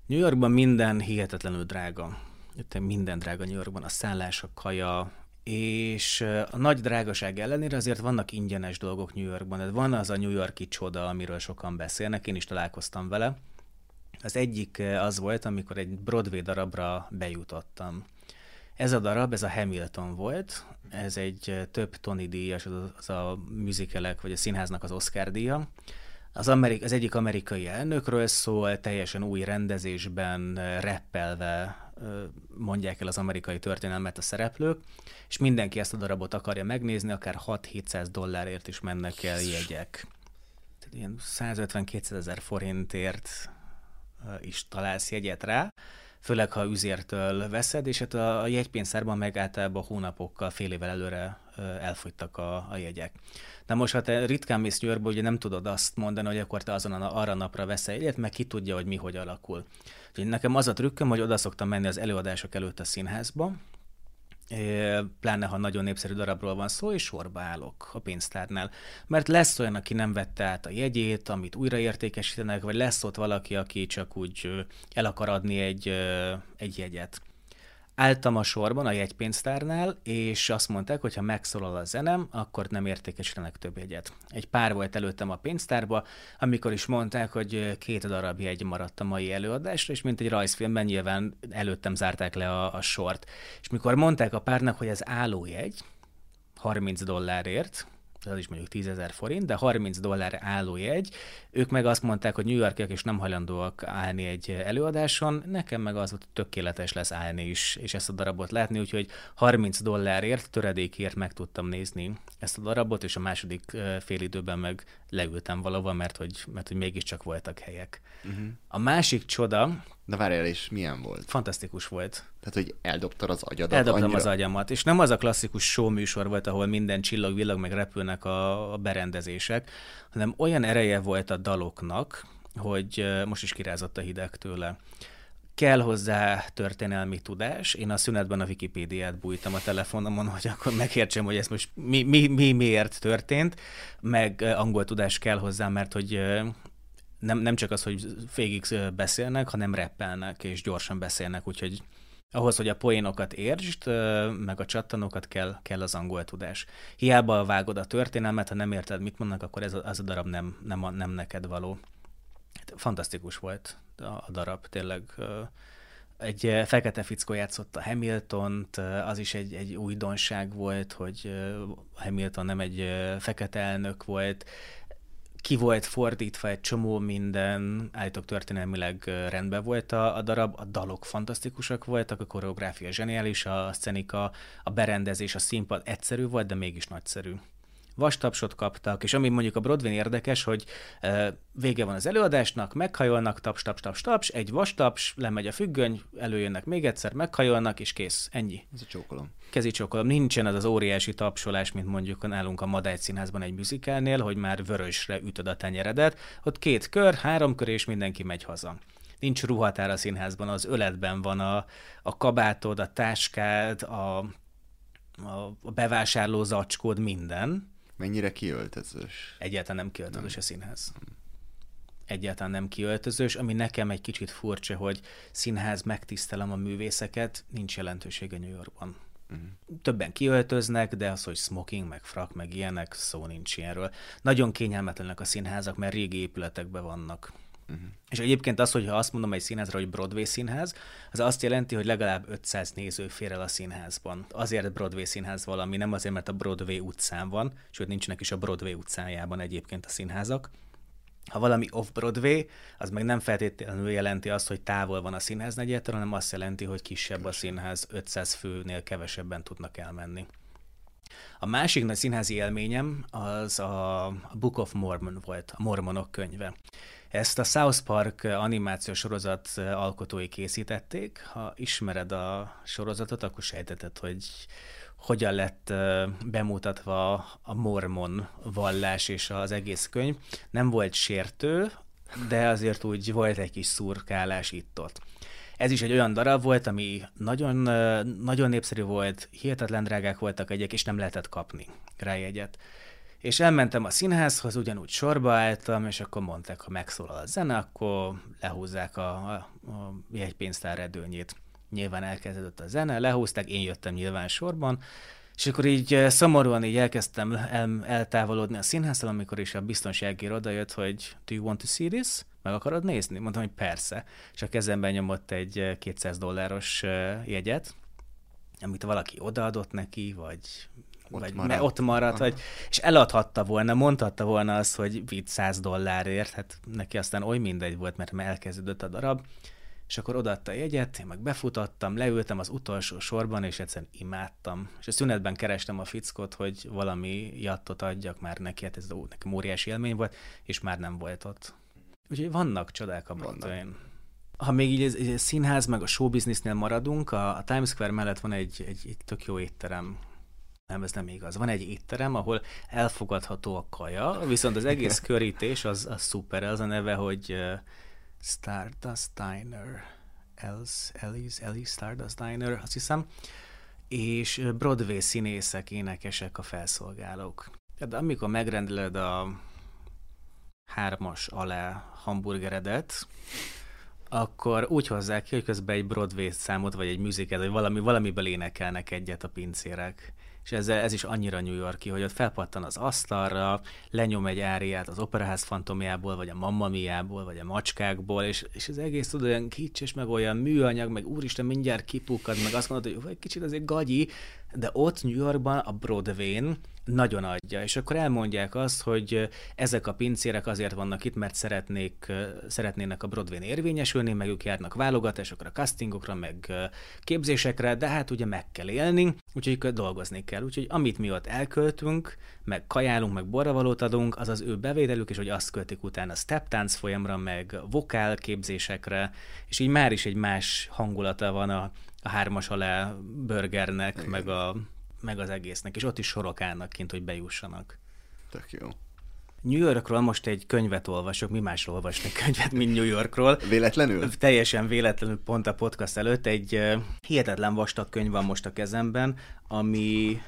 New Yorkban minden hihetetlenül drága. Itt minden drága New Yorkban, a szállás, a kaja, és a nagy drágaság ellenére azért vannak ingyenes dolgok New Yorkban. Van az a New Yorki csoda, amiről sokan beszélnek, én is találkoztam vele. Az egyik az volt, amikor egy Broadway darabra bejutottam. Ez a darab, ez a Hamilton volt, ez egy több Tony díjas, az a műzikelek, vagy a színháznak az Oscar díja, az, Amerik- az egyik amerikai elnökről szól, teljesen új rendezésben, reppelve mondják el az amerikai történelmet a szereplők, és mindenki ezt a darabot akarja megnézni, akár 6-700 dollárért is mennek el jegyek. Tehát ilyen 150-200 ezer forintért is találsz jegyet rá, főleg ha üzértől veszed, és hát a jegypénztárban meg általában hónapokkal, fél évvel előre elfogytak a, a jegyek. Na most, ha te ritkán mész New Yorkba, ugye nem tudod azt mondani, hogy akkor te azon a, arra napra veszel egyet, meg ki tudja, hogy mi hogy alakul. Úgyhogy nekem az a trükköm, hogy oda szoktam menni az előadások előtt a színházba, pláne ha nagyon népszerű darabról van szó, és sorba állok a pénztárnál. Mert lesz olyan, aki nem vette át a jegyét, amit újraértékesítenek, vagy lesz ott valaki, aki csak úgy el akar adni egy, egy jegyet álltam a sorban a jegypénztárnál, és azt mondták, hogy ha megszólal a zenem, akkor nem értékesítenek több jegyet. Egy pár volt előttem a pénztárba, amikor is mondták, hogy két darab jegy maradt a mai előadásra, és mint egy rajzfilmben nyilván előttem zárták le a, a sort. És mikor mondták a párnak, hogy ez állójegy, 30 dollárért, az is mondjuk 10 ezer forint, de 30 dollár állójegy. Ők meg azt mondták, hogy New Yorkiak és nem hajlandóak állni egy előadáson, nekem meg az volt, tökéletes lesz állni is, és ezt a darabot látni, úgyhogy 30 dollárért, töredékért meg tudtam nézni ezt a darabot, és a második fél időben meg leültem valahol, mert hogy, mert hogy mégiscsak voltak helyek. Uh-huh. A másik csoda... De várjál, és milyen volt? Fantasztikus volt. Tehát, hogy eldobtad az agyadat Eldobtam annyira? az agyamat, és nem az a klasszikus show műsor volt, ahol minden csillag, villag, meg repülnek a, a berendezések, hanem olyan ereje volt a daloknak, hogy most is kirázott a hideg tőle. Kell hozzá történelmi tudás. Én a szünetben a Wikipédiát bújtam a telefonomon, hogy akkor megértsem, hogy ez most mi, mi, mi miért történt, meg angol tudás kell hozzá, mert hogy nem, nem csak az, hogy végig beszélnek, hanem reppelnek, és gyorsan beszélnek, úgyhogy ahhoz, hogy a poénokat értsd, meg a csattanokat kell, kell az angol tudás. Hiába vágod a történelmet, ha nem érted, mit mondnak, akkor ez a, az a darab nem, nem, nem neked való. Hát fantasztikus volt a darab, tényleg egy fekete fickó játszott a Hamilton-t, az is egy, egy újdonság volt, hogy Hamilton nem egy fekete elnök volt, ki volt fordítva egy csomó minden, állítok történelmileg rendben volt a, a darab, a dalok fantasztikusak voltak, a koreográfia zseniális, a szenika, a berendezés, a színpad egyszerű volt, de mégis nagyszerű vastapsot kaptak, és ami mondjuk a Broadway érdekes, hogy vége van az előadásnak, meghajolnak, taps, taps, taps, taps, egy vastaps, lemegy a függöny, előjönnek még egyszer, meghajolnak, és kész, ennyi. Ez a csókolom. Kezi csókolom. Nincsen az az óriási tapsolás, mint mondjuk nálunk a Madágy Színházban egy műzikálnél, hogy már vörösre ütöd a tenyeredet. Ott két kör, három kör, és mindenki megy haza nincs ruhatár a színházban, az öletben van a, a kabátod, a táskád, a, a bevásárló zacskód, minden, Mennyire kiöltözős? Egyáltalán nem kiöltözős nem. a színház. Egyáltalán nem kiöltözős, ami nekem egy kicsit furcsa, hogy színház megtisztelem a művészeket, nincs jelentősége New Yorkban. Uh-huh. Többen kiöltöznek, de az, hogy smoking, meg frak, meg ilyenek, szó nincs ilyenről. Nagyon kényelmetlenek a színházak, mert régi épületekben vannak. Uh-huh. És egyébként az, hogyha azt mondom egy színházra, hogy Broadway színház, az azt jelenti, hogy legalább 500 néző fér el a színházban. Azért Broadway színház valami, nem azért, mert a Broadway utcán van, sőt nincsenek is a Broadway utcájában egyébként a színházak. Ha valami off-Broadway, az meg nem feltétlenül jelenti azt, hogy távol van a színház negyedtől, hanem azt jelenti, hogy kisebb a színház, 500 főnél kevesebben tudnak elmenni. A másik nagy színházi élményem az a Book of Mormon volt, a Mormonok könyve. Ezt a South Park animációs sorozat alkotói készítették. Ha ismered a sorozatot, akkor sejteted, hogy hogyan lett bemutatva a mormon vallás és az egész könyv. Nem volt sértő, de azért úgy volt egy kis szurkálás itt-ott. Ez is egy olyan darab volt, ami nagyon, nagyon népszerű volt, hihetetlen drágák voltak egyek, és nem lehetett kapni rá jegyet. És elmentem a színházhoz, ugyanúgy sorba álltam, és akkor mondták, ha megszólal a zene, akkor lehúzzák a, a, a jegypénztár redőnyét. Nyilván elkezdődött a zene, lehúzták, én jöttem nyilván sorban, és akkor így eh, szomorúan így elkezdtem el, eltávolodni a színháztól, amikor is a biztonsági oda jött, hogy do you want to see this? Meg akarod nézni? Mondtam, hogy persze. És a kezemben nyomott egy 200 eh, dolláros eh, jegyet, amit valaki odaadott neki, vagy ott vagy maradt, ott maradt vagy, és eladhatta volna, mondhatta volna azt, hogy vitt 100 dollárért, hát neki aztán oly mindegy volt, mert elkezdődött a darab, és akkor odaadta a jegyet, én meg befutottam, leültem az utolsó sorban, és egyszerűen imádtam. És a szünetben kerestem a fickot, hogy valami jattot adjak már neki, hát ez nekem óriási élmény volt, és már nem volt ott. Úgyhogy vannak csodák a Broadway-n. Ha még így ez színház meg a showbiznisznél maradunk, a, a Times Square mellett van egy, egy, egy tök jó étterem, nem, ez nem igaz. Van egy étterem, ahol elfogadható a kaja, viszont az egész körítés az, az szuper. Az a neve, hogy uh, Stardust Diner. Els, Ellis, Ellis Stardust Diner, azt hiszem. És Broadway színészek, énekesek a felszolgálók. De amikor megrendeled a hármas alá hamburgeredet, akkor úgy hozzák ki, hogy közben egy Broadway számot, vagy egy műziket, vagy valami, valamiből énekelnek egyet a pincérek és ez, ez is annyira New Yorki, hogy ott felpattan az asztalra, lenyom egy áriát az operaház fantomjából, vagy a Mamma vagy a macskákból, és, és az egész tud olyan kicsis, meg olyan műanyag, meg úristen, mindjárt kipukkad, meg azt mondod, hogy egy kicsit azért gagyi, de ott New Yorkban, a Broadway-n nagyon adja, és akkor elmondják azt, hogy ezek a pincérek azért vannak itt, mert szeretnék, szeretnének a Broadway-n érvényesülni, meg ők járnak válogatásokra, castingokra, meg képzésekre, de hát ugye meg kell élni, úgyhogy dolgozni kell. Úgyhogy amit mi ott elköltünk, meg kajálunk, meg borravalót adunk, az az ő bevételük, és hogy azt költik utána step tánc folyamra, meg vokál képzésekre, és így már is egy más hangulata van a, a hármas alá burgernek, Igen. meg, a, meg az egésznek, és ott is sorok állnak kint, hogy bejussanak. Tök jó. New Yorkról most egy könyvet olvasok, mi másról olvasni könyvet, mint New Yorkról. Véletlenül? Teljesen véletlenül, pont a podcast előtt. Egy hihetetlen vastag könyv van most a kezemben, ami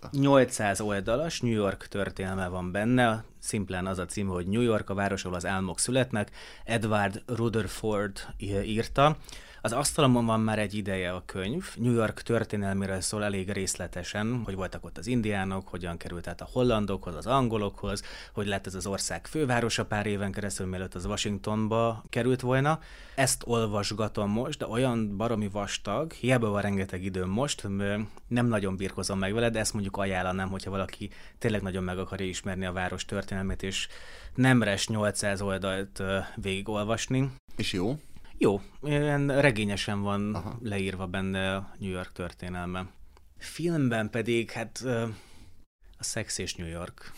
Baszta. 800 oldalas New York történelme van benne, szimplán az a cím, hogy New York, a város, ahol az álmok születnek, Edward Rutherford írta. Az asztalomon van már egy ideje a könyv. New York történelméről szól elég részletesen, hogy voltak ott az indiánok, hogyan került át a hollandokhoz, az angolokhoz, hogy lett ez az ország fővárosa pár éven keresztül, mielőtt az Washingtonba került volna. Ezt olvasgatom most, de olyan baromi vastag, hiába van rengeteg időm most, nem nagyon birkozom meg vele, de ezt mondjuk ajánlanám, hogyha valaki tényleg nagyon meg akarja ismerni a város történelmét, és nem res 800 oldalt végigolvasni. És jó? Jó, ilyen regényesen van Aha. leírva benne a New York történelme. Filmben pedig, hát a Sex és New York.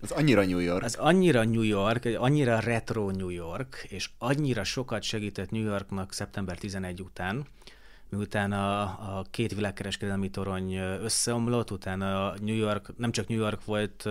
Az annyira New York. Az annyira New York, annyira retro New York, és annyira sokat segített New Yorknak szeptember 11 után, miután a, a két világkereskedelmi torony összeomlott, utána New York, nem csak New York volt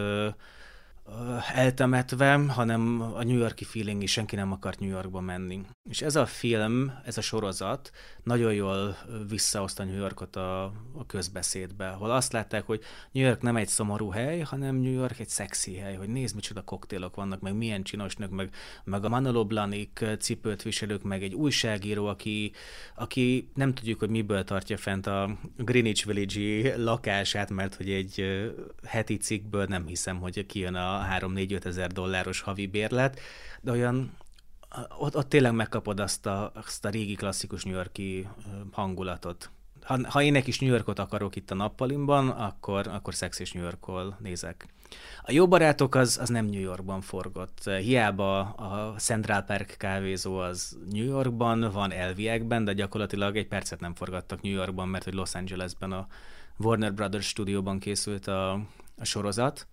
eltemetve, hanem a New Yorki feeling is, senki nem akart New Yorkba menni. És ez a film, ez a sorozat nagyon jól visszahozta New Yorkot a, a közbeszédbe, ahol azt látták, hogy New York nem egy szomorú hely, hanem New York egy szexi hely, hogy nézd, micsoda koktélok vannak, meg milyen csinos nők, meg, meg a Manolo Blahnik cipőt viselők, meg egy újságíró, aki, aki nem tudjuk, hogy miből tartja fent a Greenwich Village-i lakását, mert hogy egy heti cikkből nem hiszem, hogy kijön a 3-4-5 ezer dolláros havi bérlet, de olyan ott, ott tényleg megkapod azt a, azt a régi klasszikus New Yorki hangulatot. Ha, ha én is New Yorkot akarok itt a nappalimban, akkor, akkor Sex és New Yorkol nézek. A jó barátok az, az nem New Yorkban forgott. Hiába a Central Park kávézó az New Yorkban, van elviekben, de gyakorlatilag egy percet nem forgattak New Yorkban, mert hogy Los Angelesben a Warner Brothers stúdióban készült a, a sorozat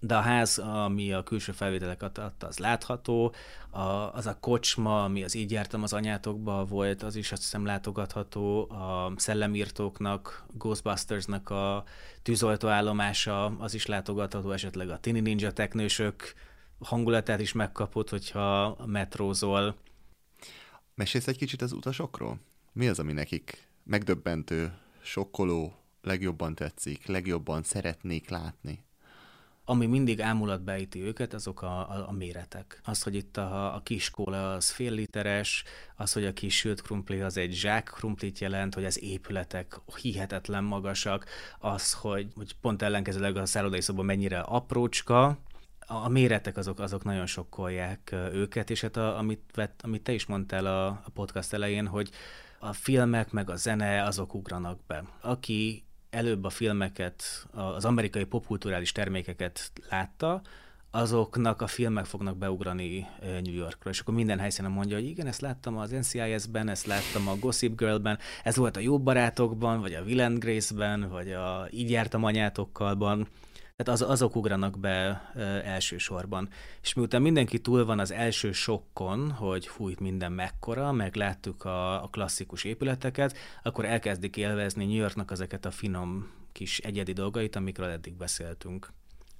de a ház, ami a külső felvételeket adta, az látható, a, az a kocsma, ami az így jártam az anyátokba volt, az is azt hiszem látogatható, a szellemírtóknak, Ghostbustersnak a tűzoltóállomása, az is látogatható, esetleg a Tini Ninja teknősök hangulatát is megkapod, hogyha metrózol. Mesélsz egy kicsit az utasokról? Mi az, ami nekik megdöbbentő, sokkoló, legjobban tetszik, legjobban szeretnék látni? Ami mindig ámulatba ejti őket, azok a, a, a méretek. Az, hogy itt a, a kis kóla az fél literes, az, hogy a kis sült krumpli az egy zsák krumplit jelent, hogy az épületek hihetetlen magasak, az, hogy, hogy pont ellenkezőleg a szállodai szoba mennyire aprócska, a méretek azok, azok nagyon sokkolják őket, és hát a, amit, amit te is mondtál a, a podcast elején, hogy a filmek meg a zene azok ugranak be. Aki előbb a filmeket, az amerikai popkulturális termékeket látta, azoknak a filmek fognak beugrani New Yorkra, és akkor minden helyszínen mondja, hogy igen, ezt láttam az NCIS-ben, ezt láttam a Gossip Girl-ben, ez volt a Jobb Barátokban, vagy a Will and Grace-ben, vagy a Így jártam anyátokkalban, tehát az, azok ugranak be e, elsősorban. És miután mindenki túl van az első sokkon, hogy fújt minden mekkora, meg láttuk a, a klasszikus épületeket, akkor elkezdik élvezni New Yorknak ezeket a finom kis egyedi dolgait, amikről eddig beszéltünk.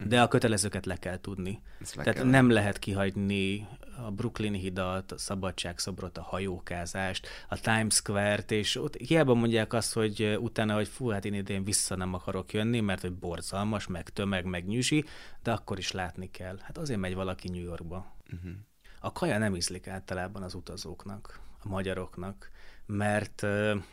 De a kötelezőket le kell tudni. Tehát kell. nem lehet kihagyni a Brooklyn hidat, a Szabadságszobrot, a hajókázást, a Times Square-t, és ott hiába mondják azt, hogy utána, hogy fú, hát én idén vissza nem akarok jönni, mert hogy borzalmas, meg tömeg, meg nyüsi, de akkor is látni kell. Hát azért megy valaki New Yorkba. Uh-huh. A kaja nem ízlik általában az utazóknak, a magyaroknak mert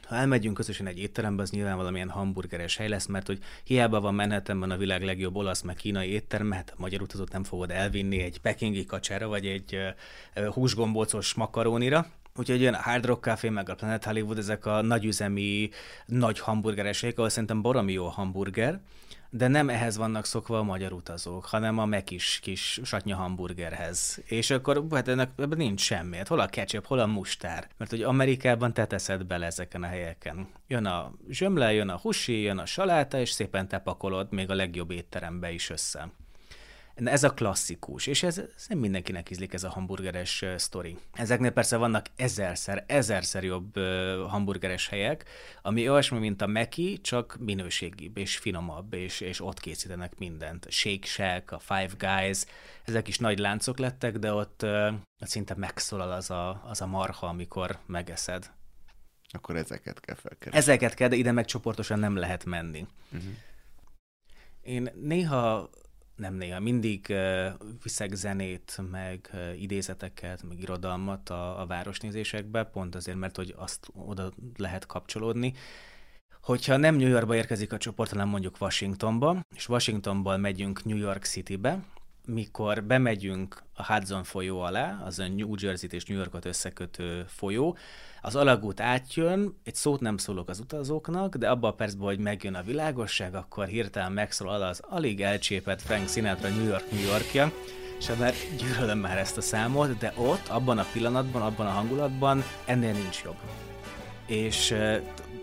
ha elmegyünk közösen egy étterembe, az nyilván valamilyen hamburgeres hely lesz, mert hogy hiába van Manhattanban a világ legjobb olasz meg kínai étterem, hát a magyar utazót nem fogod elvinni egy pekingi kacsára, vagy egy húsgombócos makarónira, Úgyhogy jön a Hard Rock Café, meg a Planet Hollywood, ezek a nagyüzemi, nagy hamburgeres helyek, ahol szerintem baromi jó hamburger, de nem ehhez vannak szokva a magyar utazók, hanem a mekis kis satnya hamburgerhez. És akkor hát ennek ebben nincs semmi. Hát hol a ketchup, hol a mustár? Mert hogy Amerikában te teszed bele ezeken a helyeken. Jön a zsömle, jön a husi, jön a saláta, és szépen te pakolod még a legjobb étterembe is össze. Ez a klasszikus, és ez, ez nem mindenkinek ízlik ez a hamburgeres sztori. Ezeknél persze vannak ezerszer, ezerszer jobb hamburgeres helyek, ami olyasmi, mint a Meki, csak minőségibb és finomabb, és, és ott készítenek mindent. Shake Shack, a Five Guys, ezek is nagy láncok lettek, de ott uh, szinte megszólal az a, az a marha, amikor megeszed. Akkor ezeket kell felkeresni. Ezeket kell, de ide meg csoportosan nem lehet menni. Uh-huh. Én néha, nem néha, mindig uh, viszek zenét, meg idézeteket, meg irodalmat a, a városnézésekbe, pont azért, mert hogy azt oda lehet kapcsolódni. Hogyha nem New Yorkba érkezik a csoport, hanem mondjuk Washingtonba, és Washingtonból megyünk New York Citybe, mikor bemegyünk a Hudson folyó alá, az a New Jersey-t és New Yorkot összekötő folyó, az alagút átjön, egy szót nem szólok az utazóknak, de abban a percben, hogy megjön a világosság, akkor hirtelen megszólal az alig elcsépett Frank Sinatra New York, New Yorkja, és már gyűlölöm már ezt a számot, de ott, abban a pillanatban, abban a hangulatban ennél nincs jobb. És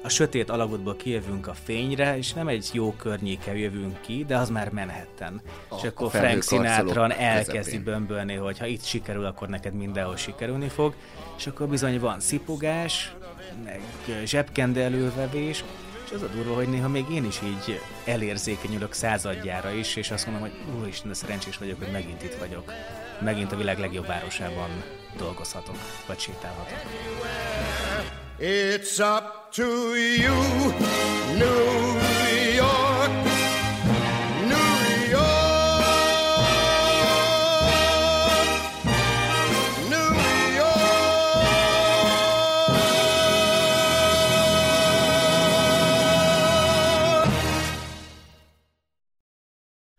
a sötét alagútból kijövünk a fényre, és nem egy jó környéken jövünk ki, de az már Manhattan. A, és akkor Frank Sinatra elkezdi bömbölni, hogy ha itt sikerül, akkor neked mindenhol sikerülni fog. És akkor bizony van szipogás, meg zsebkendelővevés, és az a durva, hogy néha még én is így elérzékenyülök századjára is, és azt mondom, hogy úristen, de szerencsés vagyok, hogy megint itt vagyok. Megint a világ legjobb városában dolgozhatok, vagy sétálhatok. It's up to you, New York, New York, New York.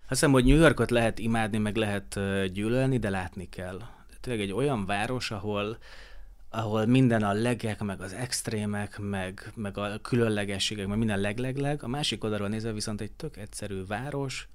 Azt hiszem, hogy New Yorkot lehet imádni, meg lehet gyűlölni, de látni kell. Tényleg egy olyan város, ahol ahol minden a legek, meg az extrémek, meg, meg a különlegességek, meg minden leglegleg. A másik oldalról nézve viszont egy tök egyszerű város,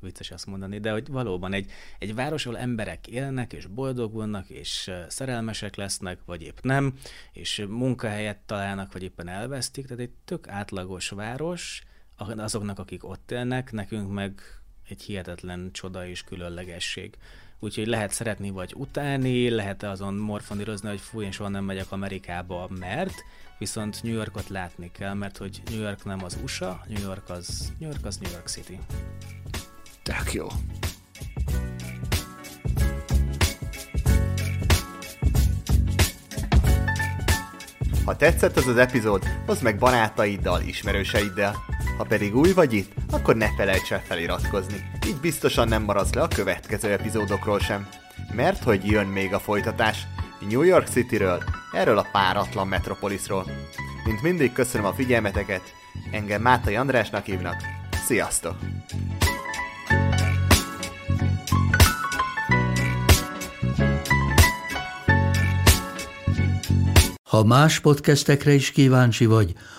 vicces azt mondani, de hogy valóban egy, egy város, ahol emberek élnek, és boldogulnak, és szerelmesek lesznek, vagy épp nem, és munkahelyet találnak, vagy éppen elvesztik, tehát egy tök átlagos város, azoknak, akik ott élnek, nekünk meg egy hihetetlen csoda és különlegesség. Úgyhogy lehet szeretni vagy utálni, lehet azon morfondírozni, hogy fúj, én soha nem megyek Amerikába, mert viszont New Yorkot látni kell, mert hogy New York nem az USA, New York az New York, az New York City. Tak jó. Ha tetszett ez az epizód, hozd meg barátaiddal, ismerőseiddel. Ha pedig új vagy itt, akkor ne felejts el feliratkozni. Így biztosan nem maradsz le a következő epizódokról sem. Mert hogy jön még a folytatás. New York Cityről, erről a páratlan metropolisról. Mint mindig köszönöm a figyelmeteket, engem Mátai Andrásnak hívnak. Sziasztok! Ha más podcastekre is kíváncsi vagy,